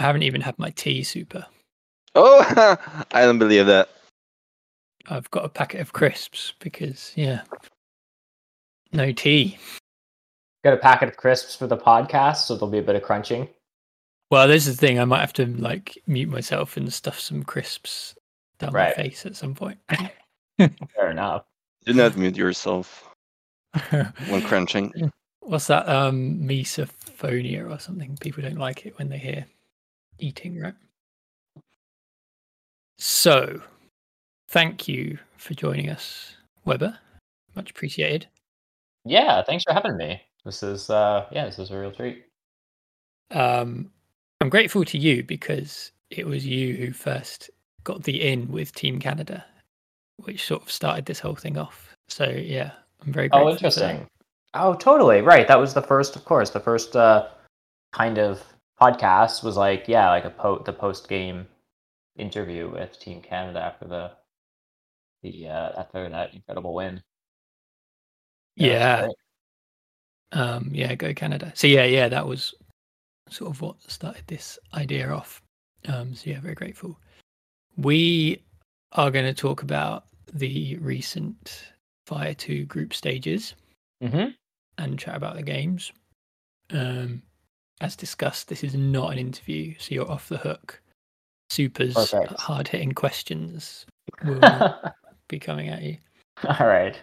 I haven't even had my tea super. Oh, I don't believe that. I've got a packet of crisps because yeah, no tea. Got a packet of crisps for the podcast, so there'll be a bit of crunching. Well, this is the thing. I might have to like mute myself and stuff some crisps down Right. my face at some point. Fair enough. Do not mute yourself when crunching. What's that? Um, misophonia or something. People don't like it when they hear eating, right? So, thank you for joining us, Weber. Much appreciated. Yeah, thanks for having me. This is uh yeah, this is a real treat. Um, I'm grateful to you because it was you who first got the in with Team Canada, which sort of started this whole thing off. So yeah, I'm very grateful. Oh, interesting. Oh, totally. Right. That was the first, of course, the first uh kind of podcast was like, yeah, like a po the post game interview with Team Canada after the the uh after that incredible win. Yeah, that's um, yeah, go Canada. So yeah, yeah, that was sort of what started this idea off. Um, so yeah, very grateful. We are going to talk about the recent Fire Two group stages Mhm. and chat about the games. Um, as discussed, this is not an interview, so you're off the hook. Super's Perfect. hard hitting questions will be coming at you. All right.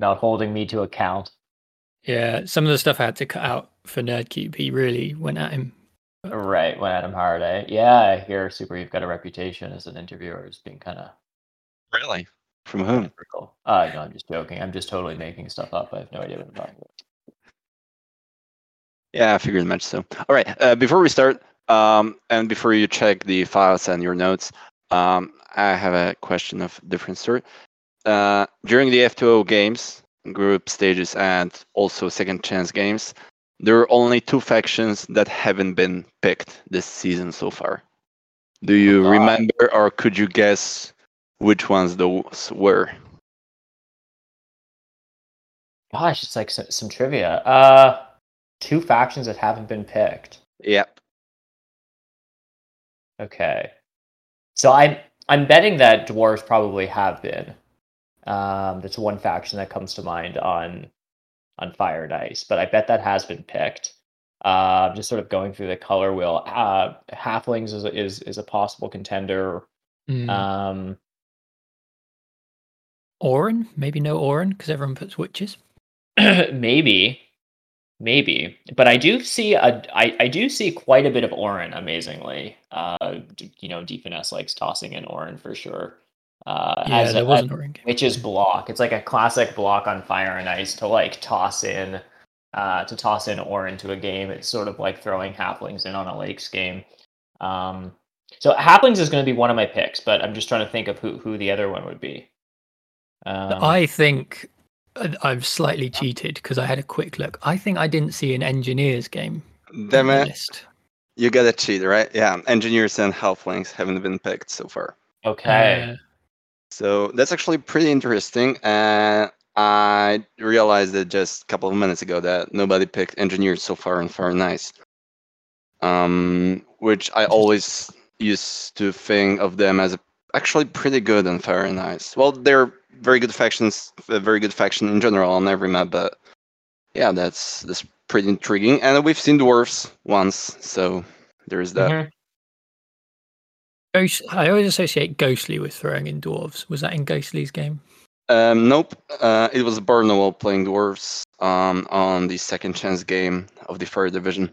Not holding me to account. Yeah, some of the stuff I had to cut out for Nerdcube, he really went at him. Right, when Adam Hard, eh? Yeah, I hear Super. You've got a reputation as an interviewer as being kind of Really? From whom? critical. Uh, no, I'm just joking. I'm just totally making stuff up. I have no idea what I'm talking about. Yeah, I figured much so. All right. Uh, before we start, um, and before you check the files and your notes, um, I have a question of different sort. Uh, during the F2O games, group stages, and also second chance games, there are only two factions that haven't been picked this season so far. Do you God. remember, or could you guess which ones those were? Gosh, it's like some, some trivia. Uh, two factions that haven't been picked. Yep. Okay, so I'm I'm betting that dwarves probably have been. Um, that's one faction that comes to mind on on Fire and Ice, but I bet that has been picked. Uh, I'm just sort of going through the color wheel. Uh, Halflings is a- is is a possible contender. Mm. Um, Auren, maybe no Auren because everyone puts witches. maybe, maybe, but I do see a I, I do see quite a bit of Auren. Amazingly, uh, you know, D finesse likes tossing in Auren for sure. Uh, Yeah, as there a- was an Auren game. Witch's block. It's like a classic block on Fire and Ice to like toss in, uh, to toss in or into a game. It's sort of like throwing halflings in on a lakes game. Um, so halflings is going to be one of my picks, but I'm just trying to think of who who the other one would be. Um, I think I've slightly cheated because I had a quick look. I think I didn't see an engineers game on Damn it. list. You got to cheat, right? Yeah. Engineers and halflings haven't been picked so far. okay. Uh, So that's actually pretty interesting. And I realized it just a couple of minutes ago that nobody picked engineers so far in Far Nice. Um, which I always used to think of them as actually pretty good on Fire and Ice. Well, they're very good factions, a very good faction in general on every map, but yeah, that's that's pretty intriguing. And we've seen dwarves once, so there's that. Mhm. Ghost, I always associate Ghostly with throwing in dwarves. Was that in Ghostly's game? Um, nope. Uh, it was Barnwell playing dwarves um, on the second chance game of the third division.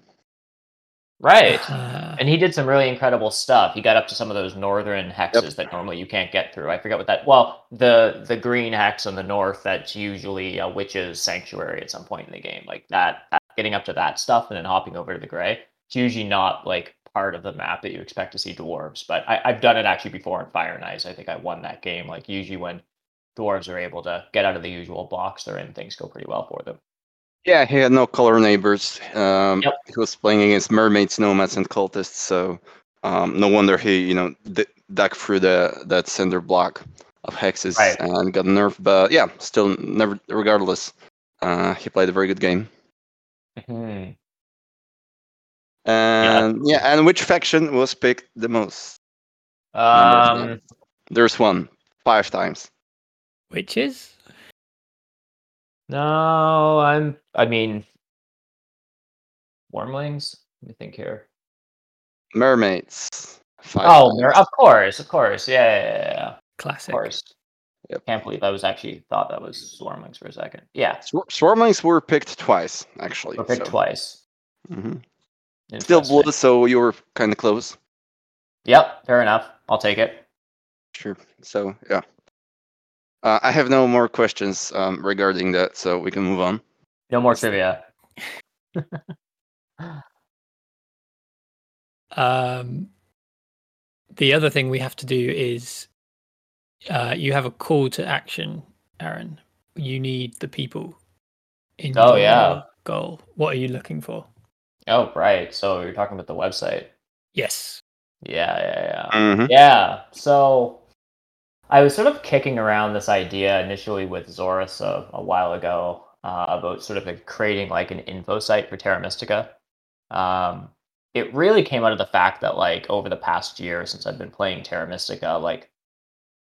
Right. And he did some really incredible stuff. He got up to some of those northern hexes that normally you can't get through. I forget what that. Well, the the green hex on the north that's usually a witch's sanctuary at some point in the game, like that. Getting up to that stuff and then hopping over to the gray. It's usually not like part of the map that you expect to see dwarves. But I, I've done it actually before in Fire and Ice. I think I won that game. Like usually when dwarves are able to get out of the usual box they're in, things go pretty well for them. Yeah, he had no color neighbors. Um, Yep. He was playing against mermaids, nomads, and cultists, so um, no wonder he, you know, d- dug through the that center block of hexes Right. and got nerfed. But yeah, still, never, regardless, uh, he played a very good game. Mhm. And yeah, and which faction was picked the most? Um. There's one, five times. Which is no, I'm. I mean, Swarmlings. Let me think here. Mermaids. Five oh, mer- of course, of course. Yeah, yeah, yeah, yeah, yeah. Of classic. course. Yep. Can't believe I was actually thought that was Swarmlings for a second. Yeah, Swar- Swarmlings were picked twice, actually. we're picked so- twice. Mhm. Still Interesting. blue, so you were kind of close. Yep, fair enough. I'll take it. Sure. So yeah. Uh, I have no more questions um, regarding that, so we can move on. No more trivia. Um, the other thing we have to do is uh, you have a call to action, Aaron. You need the people in Oh, your yeah. goal. What are you looking for? Oh, right. So you're talking about the website. Yes. Yeah, yeah, yeah. Mhm. Yeah. So I was sort of kicking around this idea initially with Zorus a, a while ago uh, about sort of creating like an info site for Terra Mystica. Um, it really came out of the fact that like over the past year since I've been playing Terra Mystica, like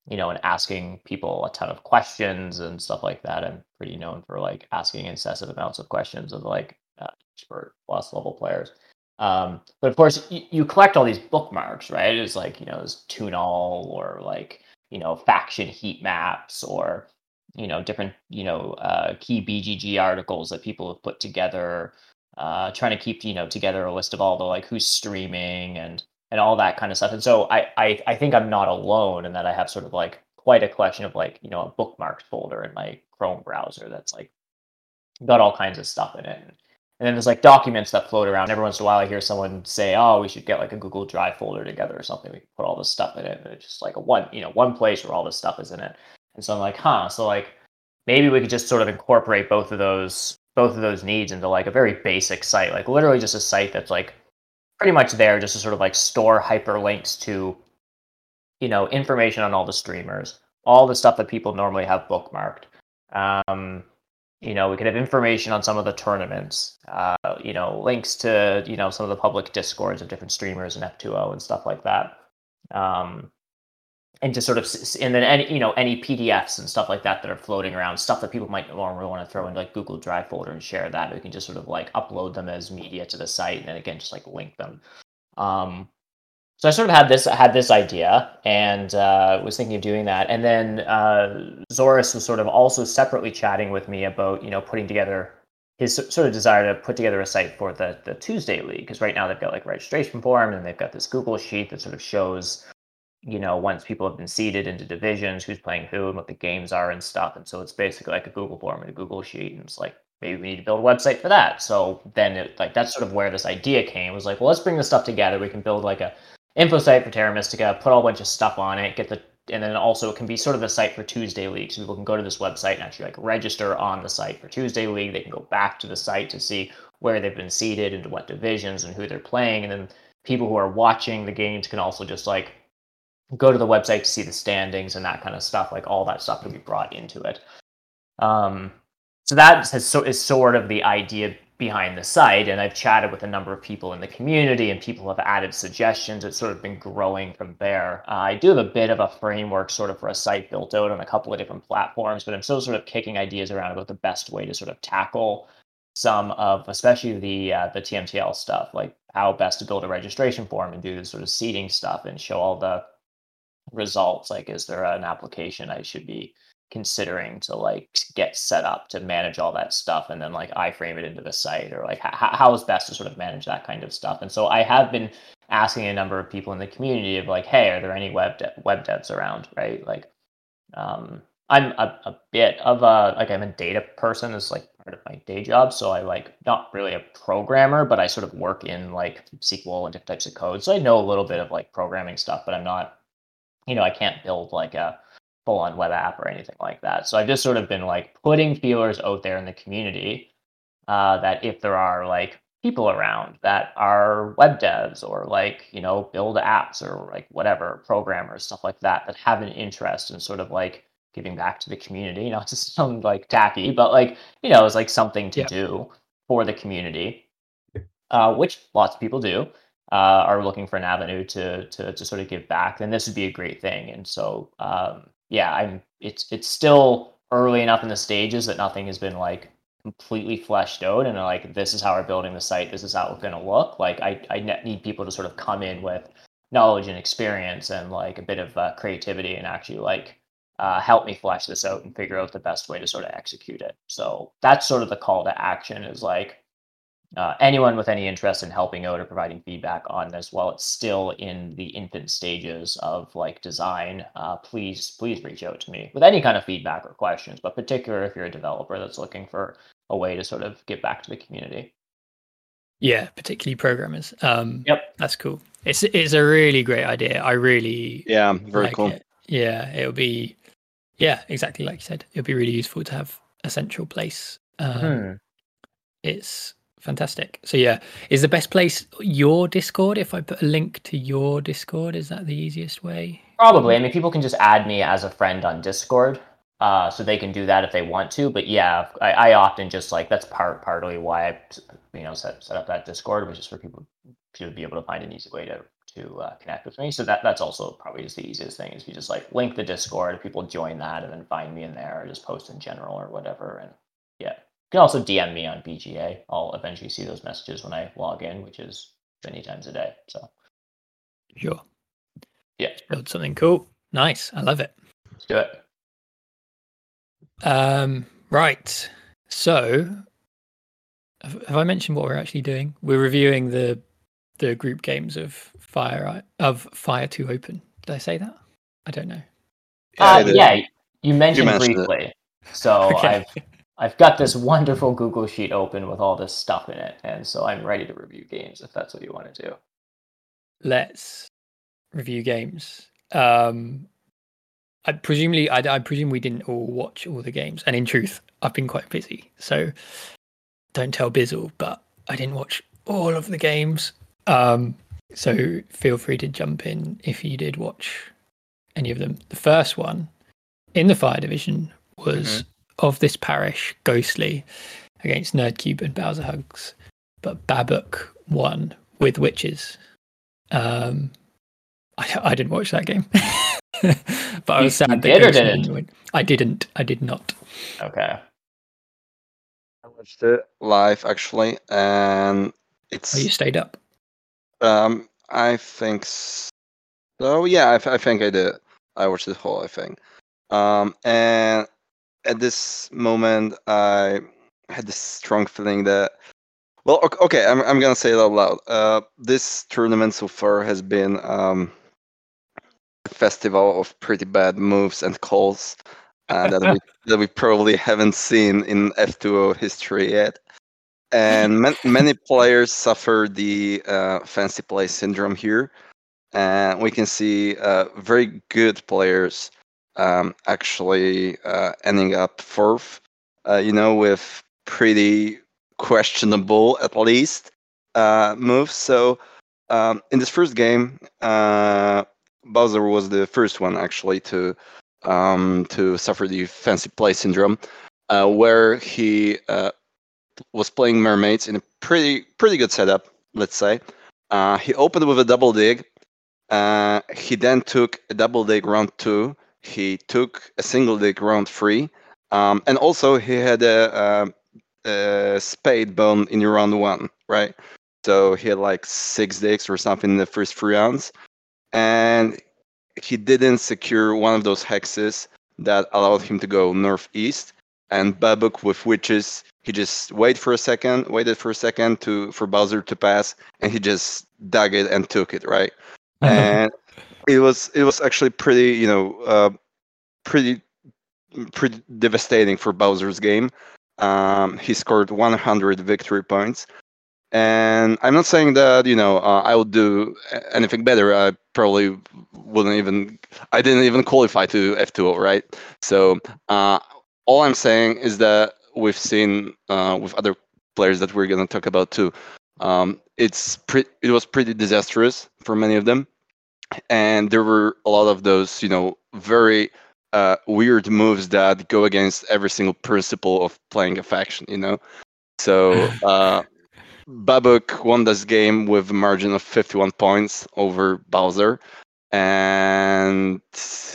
you know, and asking people a ton of questions and stuff like that. I'm pretty known for like asking incessant amounts of questions of like uh, expert plus level players. Um, but of course, you, you collect all these bookmarks, right? It's like you know, there's Tunal or like you know, faction heat maps or you know, different you know, uh, key BGG articles that people have put together. Uh, trying to keep you know together a list of all the like who's streaming and and all that kind of stuff. And so I, I I think I'm not alone in that I have sort of like quite a collection of like you know a bookmarked folder in my Chrome browser that's like got all kinds of stuff in it. And then there's like documents that float around. Every once in a while, I hear someone say, "Oh, we should get like a Google Drive folder together or something. We can put all this stuff in it." And it's just like a one, you know, one place where all this stuff is in it. And so I'm like, "Huh." So like, maybe we could just sort of incorporate both of those, both of those needs into like a very basic site, like literally just a site that's like pretty much there, just to sort of like store hyperlinks to, you know, information on all the streamers, all the stuff that people normally have bookmarked. Um, you know, we could have information on some of the tournaments, uh, you know, links to, you know, some of the public discords of different streamers and F2O and stuff like that. Um, and just sort of, and then any, you know, any PDFs and stuff like that that are floating around, stuff that people might normally want to throw into like Google Drive folder and share that. We can just sort of like upload them as media to the site and then again, just like link them. Um, so I sort of had this had this idea and uh, was thinking of doing that, and then uh, Zorus was sort of also separately chatting with me about you know putting together his sort of desire to put together a site for the the Tuesday League because right now they've got like registration form and they've got this Google sheet that sort of shows you know once people have been seeded into divisions who's playing who and what the games are and stuff, and so it's basically like a Google form and a Google sheet, and it's like maybe we need to build a website for that. So then it like that's sort of where this idea came. It was like, well, let's bring this stuff together. We can build like a info site for Terra Mystica, put a whole bunch of stuff on it, get the and then also it can be sort of the site for Tuesday League. So people can go to this website and actually like register on the site for Tuesday League. They can go back to the site to see where they've been seeded, into what divisions and who they're playing. And then people who are watching the games can also just like go to the website to see the standings and that kind of stuff. Like all that stuff can be brought into it. Um, so that has, so, is sort of the idea behind the site. And I've chatted with a number of people in the community, and people have added suggestions. It's sort of been growing from there. Uh, I do have a bit of a framework sort of for a site built out on a couple of different platforms, but I'm still sort of kicking ideas around about the best way to sort of tackle some of, especially the uh, the TMTL stuff, like how best to build a registration form and do the sort of seeding stuff and show all the results. Like, is there an application I should be considering to like get set up to manage all that stuff and then like iframe it into the site or like h- how is best to sort of manage that kind of stuff. And so i have been asking a number of people in the community of like hey are there any web de- web devs around? Right? Like um i'm a, a bit of a like i'm a data person is like part of my day job so i like not really a programmer but i sort of work in like sql and different types of code. So i know a little bit of like programming stuff but i'm not you know i can't build like a full on web app or anything like that. So I've just sort of been like putting feelers out there in the community uh, that if there are like people around that are web devs or like, you know, build apps or like whatever, programmers, stuff like that, that have an interest in sort of like giving back to the community, not to sound like tacky, but like, you know, it's like something to Yeah. do for the community. uh, which lots of people do, uh, are looking for an avenue to, to to sort of give back, then this would be a great thing. And so, um, yeah, I'm. It's it's still early enough in the stages that nothing has been like completely fleshed out and like this is how we're building the site this is how it's going to look like i i need people to sort of come in with knowledge and experience and like a bit of uh, creativity and actually like uh, help me flesh this out and figure out the best way to sort of execute it so that's sort of the call to action is like uh, anyone with any interest in helping out or providing feedback on this while it's still in the infant stages of like design uh, please please reach out to me with any kind of feedback or questions but particularly if you're a developer that's looking for a way to sort of give back to the community. Yeah particularly programmers. Um yep. that's cool. It's it's a really great idea. I really yeah very like cool. it. yeah it'll be yeah exactly like you said. It'll be really useful to have a central place. Um, Hmm. it's fantastic so yeah is the best place your discord if i put a link to your discord is that the easiest way Probably. I mean, people can just add me as a friend on Discord, uh, so they can do that if they want to. But yeah, I, I often just like that's part partly why I, you know, set set up that Discord, which is for people to be able to find an easy way to to uh, connect with me. So that that's also probably just the easiest thing is you just like link the Discord, people join that, and then find me in there, or just post in general or whatever. And yeah, can also DM me on BGA. I'll eventually see those messages when I log in, which is many times a day. So sure Yeah. build something cool nice i love it let's do it. Um, right. So, have, have I mentioned what we're actually doing? We're reviewing the the group games of Fire of Fire Two Open. Did I say that? I don't know. Uh, yeah, you mentioned, mentioned it. briefly. So Okay. I've I've got this wonderful Google sheet open with all this stuff in it, and so I'm ready to review games if that's what you want to do. Let's review games. Um, I presumably, I, I presume we didn't all watch all the games, and in truth, I've been quite busy, so don't tell Bizzle. But I didn't watch all of the games. Um, so feel free to jump in if you did watch any of them. The first one in the Fire Division was of this parish, Ghostly, against Nerdcube and Bowser Hugs, but Babuk won with Witches. Um, I, I didn't watch that game, but I You- was sad you that did or Ghostly didn't? win. I didn't. I did not. Okay. I watched it live actually, and it's Oh, you stayed up. um I think so. Yeah, I, I think I did. I watched the whole thing, um, and at this moment I had this strong feeling that. Well, ok- okay, I'm I'm gonna say it out loud. Uh, this tournament so far has been um, a festival of pretty bad moves and calls uh, that we that we probably haven't seen in F2O history yet. And man, many players suffer the uh, fancy play syndrome here, and we can see uh, very good players um, actually uh, ending up fourth. Uh, you know, with pretty questionable, at least, uh, moves. So um, in this first game, uh, Bowser was the first one actually to um, to suffer the fancy play syndrome, uh, where he uh, was playing mermaids in a pretty pretty good setup, let's say. He opened with a double dig. He then took a double dig round two. He took a single dig round three, um, and also he had a, a, a spade bone in round one, right? So he had like six digs or something in the first three rounds, and he didn't secure one of those hexes that allowed him to go northeast. And Babuk with witches, he just waited for a second, waited for a second to for Bowser to pass, and he just dug it and took it right. and it was it was actually pretty you know uh, pretty pretty devastating for Bowser's game. Um, he scored 100 victory points, and I'm not saying that you know uh, I would do anything better. I probably wouldn't even. I didn't even qualify to F2O, right? So uh, all I'm saying is that we've seen uh, with other players that we're gonna talk about too. Um, it's pre- it was pretty disastrous for many of them, and there were a lot of those you know very uh, weird moves that go against every single principle of playing a faction. You know, so uh, Babuk won this game with a margin of 51 points over Bowser, and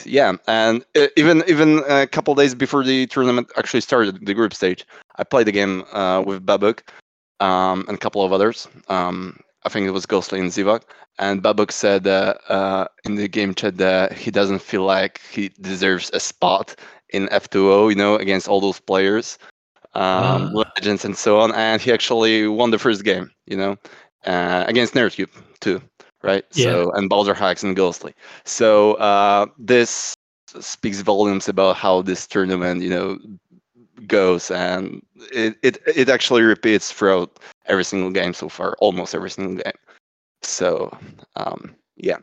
yeah, and uh, even even a couple days before the tournament actually started, the group stage, I played the game uh, with Babuk um, and a couple of others. Um, I think it was Ghostly and Zivak, and Babuk said uh, uh, in the game chat that he doesn't feel like he deserves a spot in F2O, you know, against all those players um, uh. legends and so on. And he actually won the first game, you know, uh, against Nerdcube too, right? Yeah. So and Bowser Hacks and Ghostly. So uh, this speaks volumes about how this tournament, you know, goes, and it it it actually repeats throughout every single game so far, almost every single game. So um, yeah.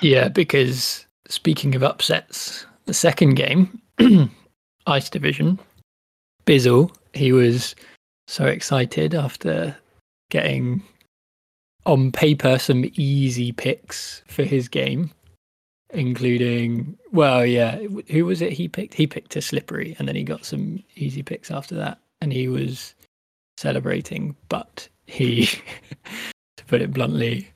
Yeah, because speaking of upsets, the second game, Ice Division, Bizzle, he was so excited after getting on paper some easy picks for his game, including well, yeah, who was it he picked? He picked a slippery, and then he got some easy picks after that, and he was celebrating, but he, to put it bluntly,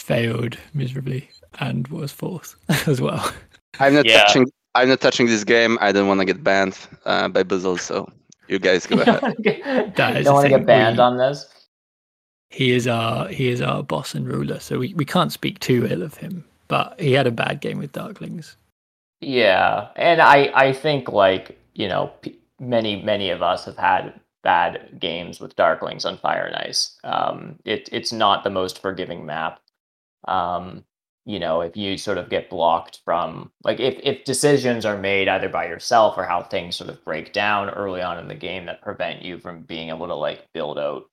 failed miserably and was fourth as well. I'm not yeah. touching I'm not touching this game. I don't want to get banned uh, by Bizzle, so you guys go ahead. don't want to get banned we, on this. He is our he is our boss and ruler, so we, we can't speak too ill of him. But he had a bad game with Darklings. Yeah, and I I think like you know p- many many of us have had bad games with Darklings on Fire and Ice. Um, it it's not the most forgiving map. Um, you know if you sort of get blocked from like if if decisions are made either by yourself or how things sort of break down early on in the game that prevent you from being able to like build out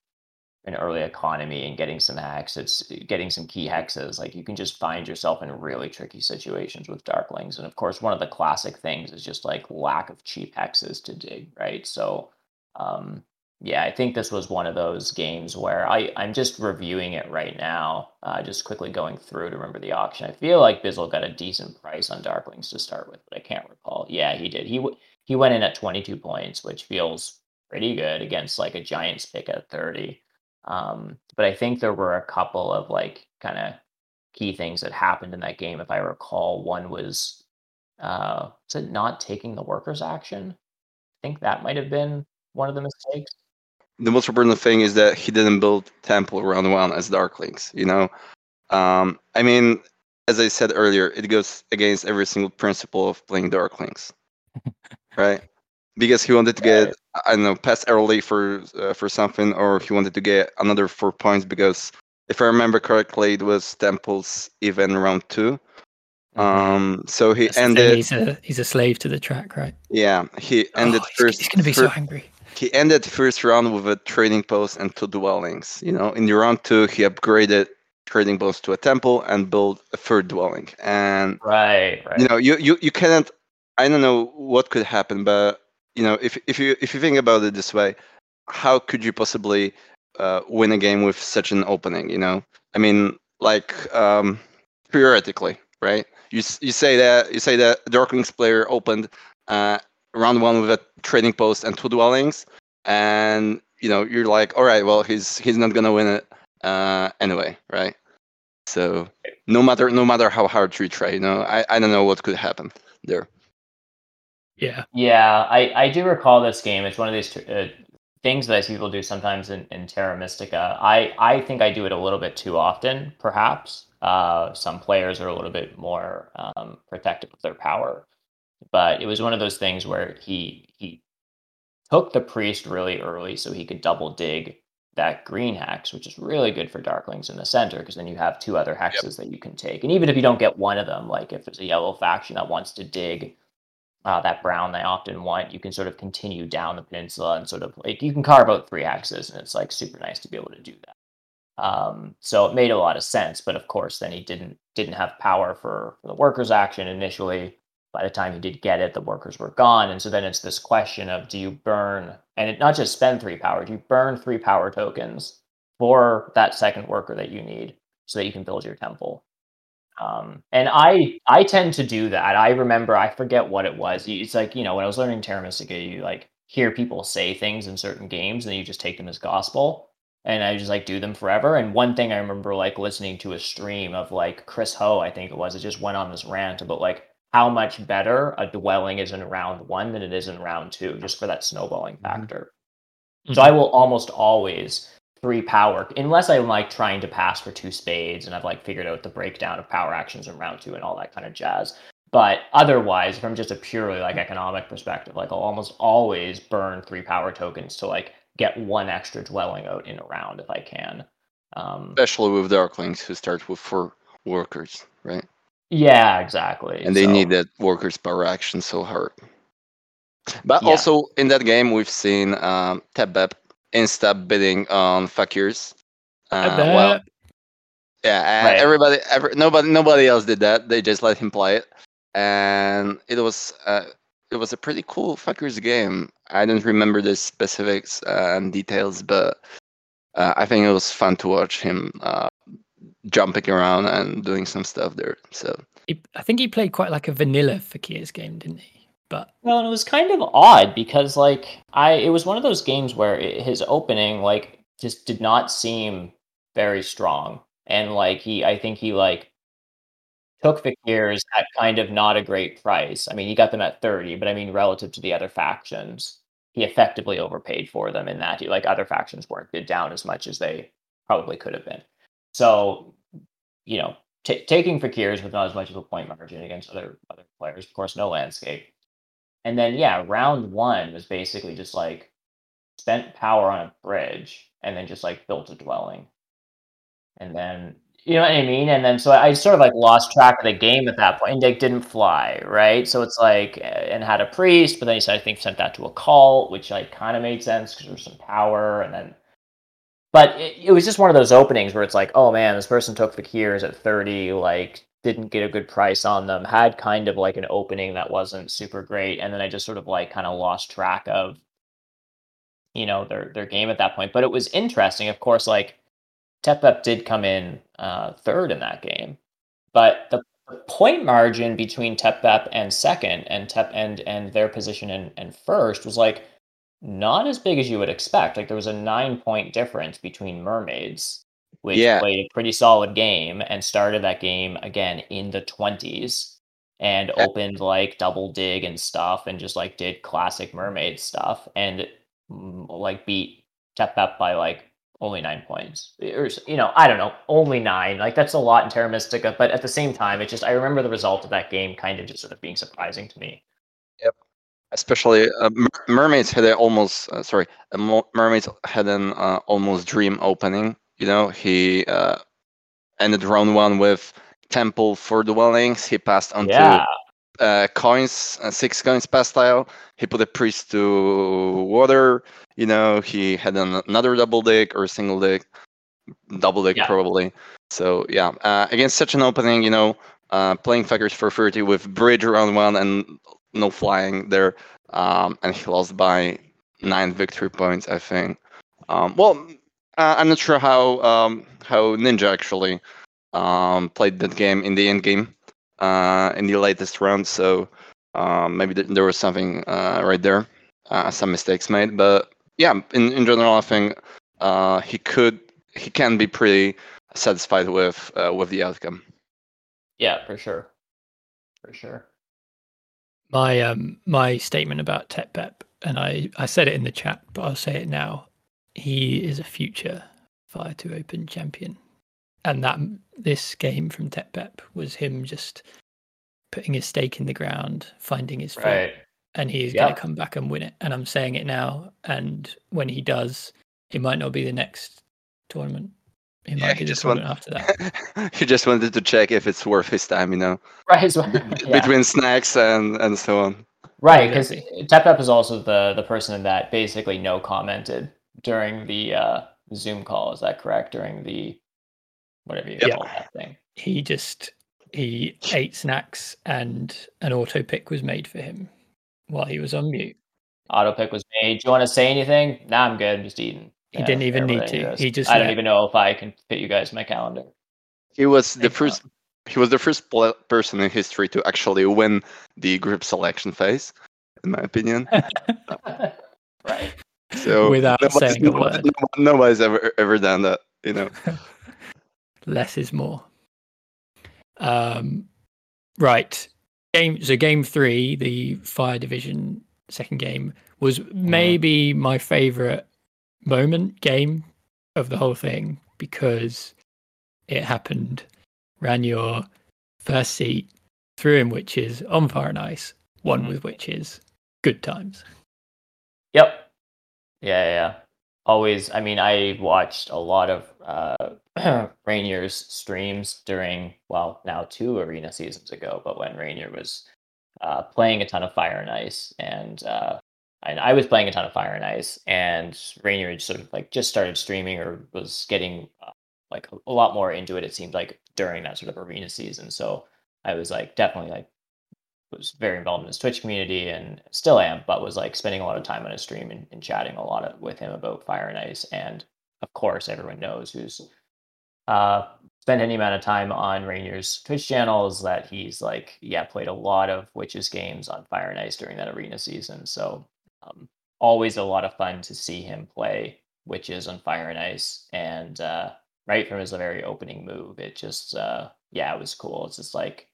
an early economy and getting some hexes getting some key hexes like you can just find yourself in really tricky situations with darklings and of course one of the classic things is just like lack of cheap hexes to dig right so um yeah, I think this was one of those games where I, I'm just reviewing it right now, uh, just quickly going through to remember the auction. I feel like Bizzle got a decent price on Darklings to start with, but I can't recall. Yeah, he did. He he went in at 22 points, which feels pretty good against like a Giants pick at 30. Um, but I think there were a couple of like kind of key things that happened in that game. If I recall, one was uh, was it not taking the workers action? I think that might have been one of the mistakes the most important thing is that he didn't build temple round one as Darklings. You know, um, I mean, as I said earlier, it goes against every single principle of playing Darklings, right? Because he wanted to get I don't know pass early for uh, for something, or he wanted to get another four points because if I remember correctly, it was Temple's even round two. Mm-hmm. Um, so he That's ended. He's a he's a slave to the track, right? Yeah, he ended oh, first. He's, he's gonna be first, so angry he ended first round with a trading post and two dwellings. You know, in the round two, he upgraded trading post to a temple and built a third dwelling. And right, right. You know, you you you cannot. I don't know what could happen, but you know, if if you if you think about it this way, how could you possibly uh, win a game with such an opening? You know, I mean, like um, theoretically, right? You you say that you say that Darklings player opened uh, round one with a trading post and two dwellings, and you know you're like, all right, well he's he's not gonna win it uh, anyway, right? So no matter no matter how hard you try, you know, I, I don't know what could happen there. Yeah. Yeah, I, I do recall this game. It's one of these uh, things that I see people do sometimes in, in Terra Mystica. I, I think I do it a little bit too often, perhaps. Uh, some players are a little bit more um, protective of their power but it was one of those things where he he took the priest really early so he could double dig that green hex, which is really good for darklings in the center because then you have two other hexes yep. that you can take. And even if you don't get one of them, like if there's a yellow faction that wants to dig uh, that brown they often want, you can sort of continue down the peninsula and sort of like you can carve out three hexes, and it's like super nice to be able to do that. Um, so it made a lot of sense, but of course, then he didn't didn't have power for, for the workers' action initially by the time you did get it, the workers were gone. And so then it's this question of do you burn, and it, not just spend three power, do you burn three power tokens for that second worker that you need so that you can build your temple? Um, and I I tend to do that. I remember I forget what it was. It's like you know when I was learning Terra Mystica, you like hear people say things in certain games and you just take them as gospel. and I just like do them forever. And one thing I remember like listening to a stream of like Chris Ho, I think it was, it just went on this rant about like how much better a dwelling is in round one than it is in round two, just for that snowballing Mhm. factor. So I will almost always three power unless I'm like trying to pass for two spades and I've like figured out the breakdown of power actions in round two and all that kind of jazz. But otherwise, from just a purely like economic perspective, like I'll almost always burn three power tokens to like get one extra dwelling out in a round if I can. Um, Especially with Darklings who start with four workers, right? Yeah, exactly. And they So- need that workers power action so hard. But Yeah. also in that game we've seen um Tebep insta bidding on Fakirs. Uh, well, yeah, Right. everybody, every, nobody, nobody else did that. They just let him play it, and it was uh, it was a pretty cool Fakirs game. I don't remember the specifics uh, and details, but uh, I think it was fun to watch him uh, jumping around and doing some stuff there. So He, I think he played quite like a vanilla Fakir's game, didn't he? But Well, and it was kind of odd because like I it was one of those games where it, his opening like just did not seem very strong and like he I think he like took Fakirs at kind of not a great price. I mean, he got them at 30, but I mean relative to the other factions, he effectively overpaid for them in that he, like other factions weren't bid down as much as they probably could have been. So, you know, ta taking Fakirs with not as much of a point margin against other other players, of course, no landscape. And then yeah, round one was basically just like spent power on a bridge and then just like built a dwelling. And then you know what I mean? And then so I sort of like lost track of the game at that point. And like didn't fly, right? So it's like and had a priest, but then he said I think sent that to a cult, which like kind of made sense because there was some power, and then but it, it was just one of those openings where it's like, oh man, this person took Fakirs at 30, like didn't get a good price on them, had kind of like an opening that wasn't super great, and then I just sort of like kind of lost track of you know their their game at that point. But it was interesting, of course, like Tepep did come in uh, third in that game, but the, point margin between Tepep and second and Tep and and their position and in first was like not as big as you would expect. Like there was a nine point difference between Mermaids, which Yeah. played a pretty solid game and started that game again in the twenties and Yeah. opened like double dig and stuff and just like did classic mermaid stuff and mm, like beat Tepep by like only nine points or you know i don't know only nine like that's a lot in terra mystica but at the same time it just i remember the result of that game kind of just sort of being surprising to me especially uh, mermaids had a almost uh, sorry mermaids had an uh, almost dream opening you know? He uh, ended round one with temple for dwellings. He passed on yeah. to uh, coins uh, six coins past tile he put a priest to water you know? He had an, another double dig or single dig double dig Yeah. probably. So yeah uh, against such an opening you know uh, playing Fakirs for 30 with bridge round one and no flying there, um, and he lost by nine victory points, I think. Um, well, uh, I'm not sure how um, how Ninja actually um, played that game in the end game uh, in the latest round, so um, maybe th- there was something uh, right there, uh, some mistakes made, but yeah, in, in general, I think uh, he could he can be pretty satisfied with uh, with the outcome. yeah for sure for sure my um my statement about Tepep, and I I said it in the chat, but I'll say it now. He is a future Fire to Open champion, and that this game from Tepep was him just putting his stake in the ground, finding his feet, right and he's going to come back and win it. And I'm saying it now, and when he does, it might not be the next tournament. It Yeah, might he be the just want- tournament after that. he just wanted to check if it's worth his time, you know. right so, yeah. between snacks and and so on. Right, because Exactly. Tep is also the the person that basically no commented during the uh, Zoom call. Is that correct? During the whatever you Yep. call that thing. he just he ate snacks and an auto pick was made for him while he was on mute. Auto pick was made. Do you want to say anything? Nah, I'm good. I'm just eating. He Yeah, didn't even need to. He just I don't even know if I can fit you guys in my calendar. He was the first. He was the first person in history to actually win the group selection phase, in my opinion. right. So Without nobody's- saying a word. Nobody's ever ever done that, you know. Less is more. Um, right. Game. So game three, the Fire Division second game, was maybe my favorite moment game of the whole thing because it happened. Rainier first seat, threw in witches on fire and ice, won Mhm. with witches. Good times. Yep. Yeah, yeah, yeah. Always. I mean, I watched a lot of uh, Rainier's streams during, well, now two arena seasons ago, but when Rainier was uh, playing a ton of Fire and Ice, and uh, and I was playing a ton of Fire and Ice, and Rainier sort of like just started streaming or was getting uh, like a, lot more into it. It seemed like during that sort of arena season, so I was like definitely like was very involved in his Twitch community and still am, but was like spending a lot of time on his stream and, and chatting a lot of, with him about Fire and Ice. And of course, everyone knows who's uh, spent any amount of time on Rainier's Twitch channels that he's like, yeah, played a lot of Witches games on Fire and Ice during that arena season. So um, always a lot of fun to see him play Witches on Fire and Ice. And uh, right from his very opening move, it just, uh, yeah, it was cool. It's just like,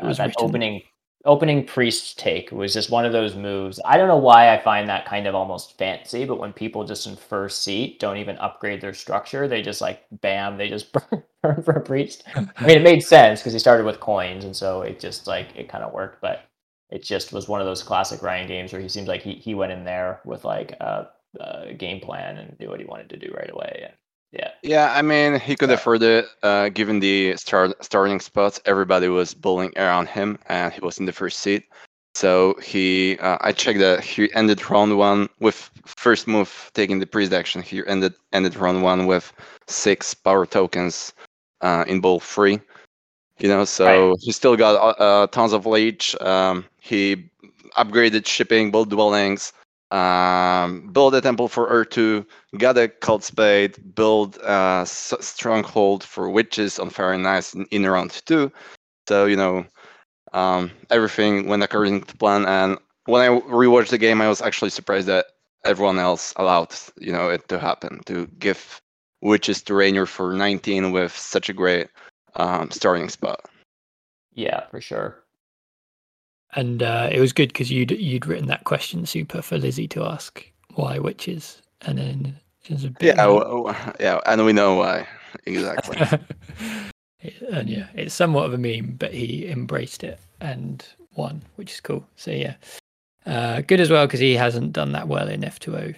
It uh, was that written. opening opening priest take was just one of those moves. I don't know why I find that kind of almost fancy, but when people just in first seat don't even upgrade their structure, they just like bam, they just burn, burn for a priest. I mean, it made sense because he started with coins, and so it just like it kind of worked. But it just was one of those classic Ryan games where he seems like he he went in there with like a, a game plan and knew what he wanted to do right away. And yeah, Yeah, I mean, he could afford it. Uh, given the start, starting spots, everybody was bullying around him, and he was in the first seat. So he, uh, I checked that he ended round one with first move taking the priest action. He ended ended round one with six power tokens uh, in bowl three. You know, so he still got uh, uh, tons of leech. Um, he upgraded shipping, built dwellings, um, built a temple for Urtu, got a cult spade, build a s- stronghold for witches on and in, in round two. So you know, um, everything went according to plan. And when I rewatched the game, I was actually surprised that everyone else allowed you know it to happen to give witches to Rainier for 19 with such a great um, starting spot. yeah, for sure. And uh, it was good because you'd you'd written that question super for Lizzie to ask why witches, and then it a bit Yeah, more- w- w- yeah, and we know why exactly. And yeah, it's somewhat of a meme, but he embraced it and won, which is cool. So yeah, uh, good as well because he hasn't done that well in F two O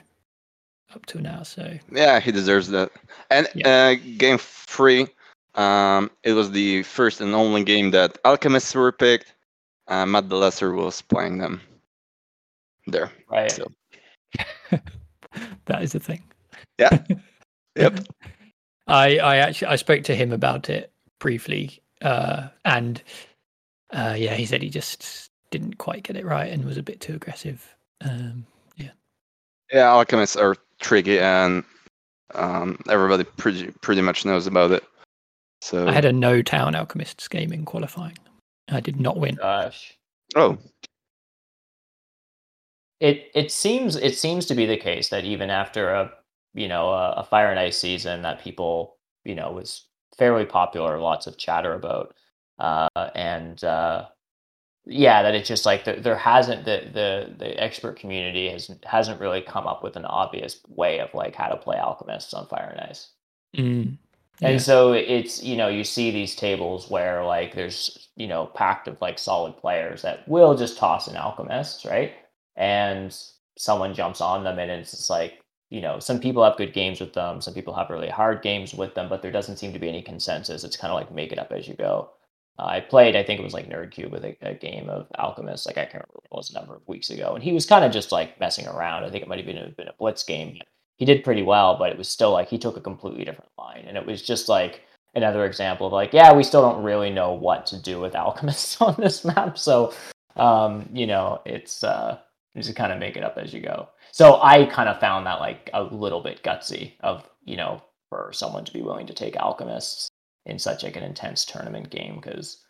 up to now. So Yeah, he deserves that. And uh, game three, um, it was the first and only game that alchemists were picked. Uh, Matt the Lesser was playing them there. Right. So- that is the thing. Yeah. Yep. I I actually I spoke to him about it briefly, uh, and uh, yeah, he said he just didn't quite get it right and was a bit too aggressive. Um, yeah. Yeah, alchemists are tricky, and um, everybody pretty pretty much knows about it. So I had a no town alchemists game in qualifying. I did not win. Gosh. oh It it seems it seems to be the case that even after a you know a, a fire and ice season that people you know was fairly popular, lots of chatter about, uh, and uh, yeah, that it's just like there, there hasn't the, the the expert community has hasn't really come up with an obvious way of like how to play alchemists on fire and ice. Mm. And Yeah. so it's you know you see these tables where like there's you know packed of like solid players that will just toss an alchemist right, and someone jumps on them and it's like you know some people have good games with them, some people have really hard games with them, but there doesn't seem to be any consensus. It's kind of like make it up as you go. I played, I think it was like Nerdcube with a, a game of Alchemist, like I can't remember what it was a number of weeks ago, and he was kind of just like messing around. I think it might have been been a blitz game. He did pretty well, but it was still like he took a completely different line, and it was just like another example of like, yeah, we still don't really know what to do with alchemists on this map, so um, you know, it's uh, you just kind of make it up as you go. So I kind of found that like a little bit gutsy of you know for someone to be willing to take alchemists in such like an intense tournament game because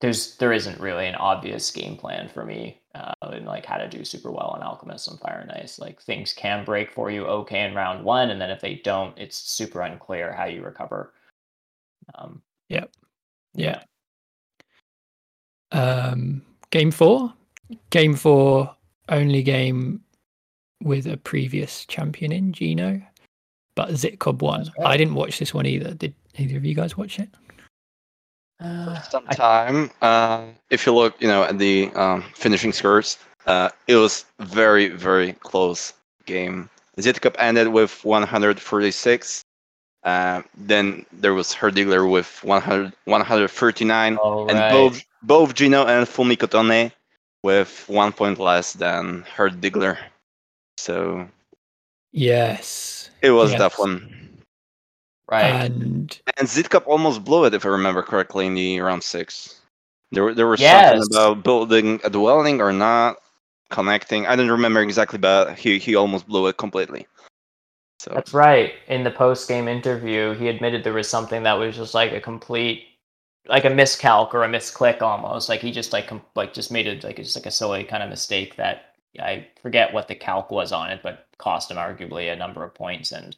there's there isn't really an obvious game plan for me uh, and like how to do super well on alchemists and Fire and Ice. Like things can break for you okay in round one, and then if they don't, it's super unclear how you recover. Um, Yep. Yeah. Um, game four. Game four, only game with a previous champion in Gino, but Zitcob won. That's right. I didn't watch this one either. Did either of you guys watch it? uh, some I- Uh, if you look, you know, at the um, finishing scores, uh, it was very, very close game. Zit Cup ended with 146. Uh, then there was Herdigler with 100, 139, all and both both Gino and Fumiko Tone with one point less than Herdigler. So Yes. it was Yes. that one. right. And And Zitcup almost blew it, if I remember correctly, in the round six. There, there was Yes. something about building a dwelling or not connecting. I don't remember exactly, but he, he almost blew it completely. So That's right. In the post game interview, he admitted there was something that was just like a complete, like a miscalc or a misclick almost. Like he just like com- like just made it like just like a silly kind of mistake that I forget what the calc was on it, but cost him arguably a number of points. And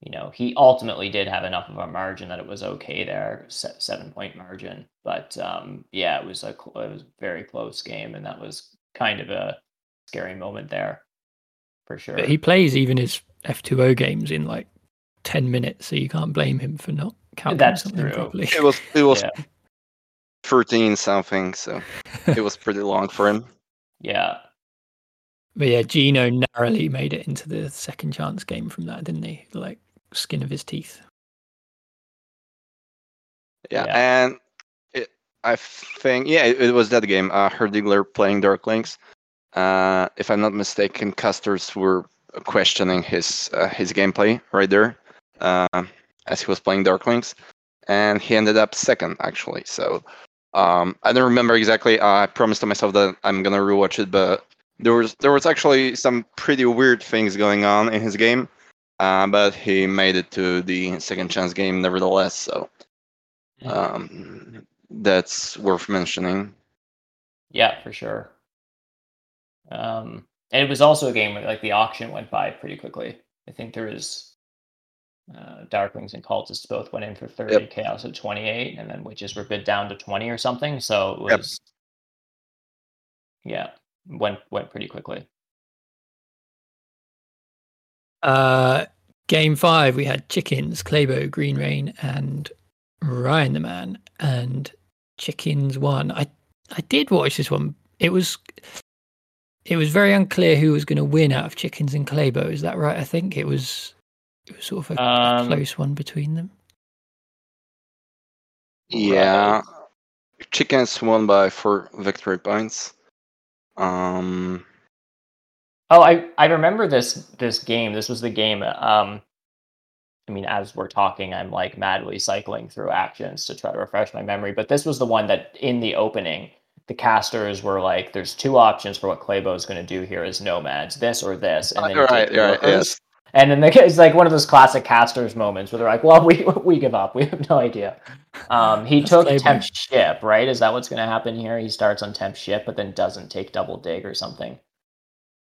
you know he ultimately did have enough of a margin that it was okay there, se- seven point margin. But um, yeah, it was a cl- it was a very close game, and that was kind of a scary moment there, for sure. but he plays even his F2O games in like 10 minutes, so you can't blame him for not counting That's something true. properly. it was it was Yeah. 13 something, so it was pretty long for him. yeah. But yeah, Gino narrowly made it into the second chance game from that, didn't he? Like skin of his teeth. Yeah, Yeah. and it, I think yeah, it, it was that game. Uh, Herdigler playing Darklings. Uh, if I'm not mistaken, casters were questioning his uh, his gameplay right there uh, as he was playing Darklings, and he ended up second actually. So um, I don't remember exactly. Uh, I promised to myself that I'm gonna rewatch it, but there was there was actually some pretty weird things going on in his game. Uh, but he made it to the second chance game nevertheless. So um, that's worth mentioning. Yeah, for sure. Um, and it was also a game where like the auction went by pretty quickly. I think there was uh, Darklings and Cultists both went in for 30, Yep. Chaos at 28, and then Witches were bid down to 20 or something. So it Yep. was, yeah, went went pretty quickly. Uh, game five, we had Chickens, Claybo, Green Rain, and Ryan the Man. And Chickens won. I I did watch this one. It was it was very unclear who was going to win out of Chickens and Claybo. Is that right? I think it was it was sort of a, a Um, close one between them. Yeah, chickens won by four victory points. Um, Oh, I I remember this this game. This was the game. Um, I mean, as we're talking, I'm like madly cycling through actions to try to refresh my memory. But this was the one that in the opening, the casters were like, "There's two options for what Claybo is going to do here: is nomads, this or this." And then you take right, the you're right, yes. And then the, it's like one of those classic casters moments where they're like, "Well, we we give up. We have no idea." Um, he That's took Claybo. temp ship, right? Is that what's going to happen here? He starts on temp ship, but then doesn't take double dig or something.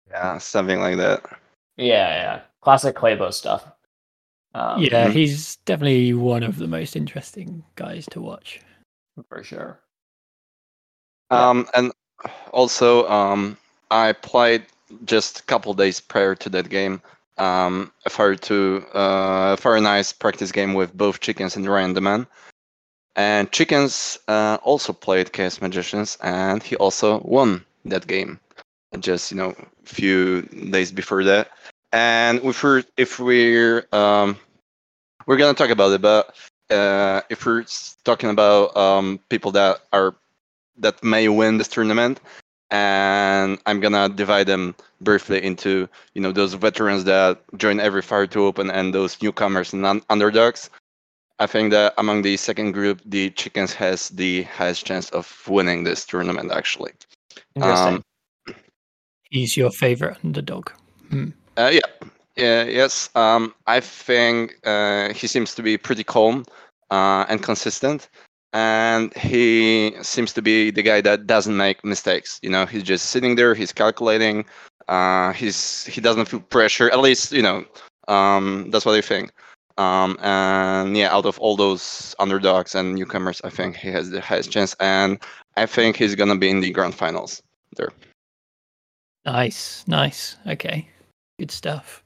Yeah, something like that. Yeah, yeah, classic Claybo stuff. Um, yeah, mhm. he's definitely one of the most interesting guys to watch. for sure. Um, and also, um, I played just a couple days prior to that game. Um, a very two, uh, very nice practice game with both chickens and Ryan the Man. And chickens uh, also played Chaos Magicians, and he also won that game. Just you know, a few days before that. And if we're if we're um, we're gonna talk about it, but uh, if we're talking about um, people that are that may win this tournament and i'm gonna divide them briefly into you know those veterans that join every fire to open and those newcomers and un- underdogs i think that among the second group the chickens has the highest chance of winning this tournament actually. Um, He's your favorite underdog. Hmm. Uh, yeah, yeah, yes. Um, I think uh, he seems to be pretty calm uh, and consistent. And he seems to be the guy that doesn't make mistakes. You know, he's just sitting there, he's calculating, uh, he's he doesn't feel pressure. At least you know, um, that's what I think. Um, and yeah, out of all those underdogs and newcomers, I think he has the highest chance, and I think he's gonna be in the grand finals there. Nice, nice. Okay, good stuff.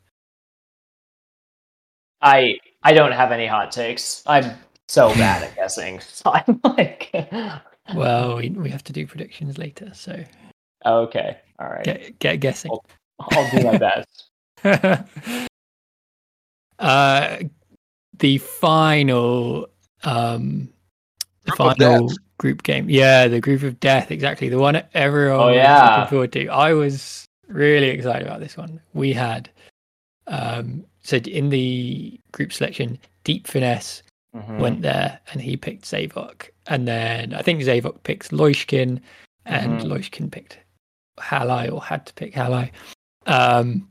I I don't have any hot takes. I'm so bad at guessing. So I'm like, Well, we, we have to do predictions later, so okay, all right. get get guessing. I'll, I'll do my best. uh, the final, um, the Group final group game. Yeah, the group of death. Exactly, the one everyone Oh, was yeah. looking forward to. I was really excited about this one. We had, um, so in the group selection, Deep Finesse Mhm. went there and he picked Zavok. And then I think Zavok picked Loishkin and Mhm. Loishkin picked Halai or had to pick Halai. Um,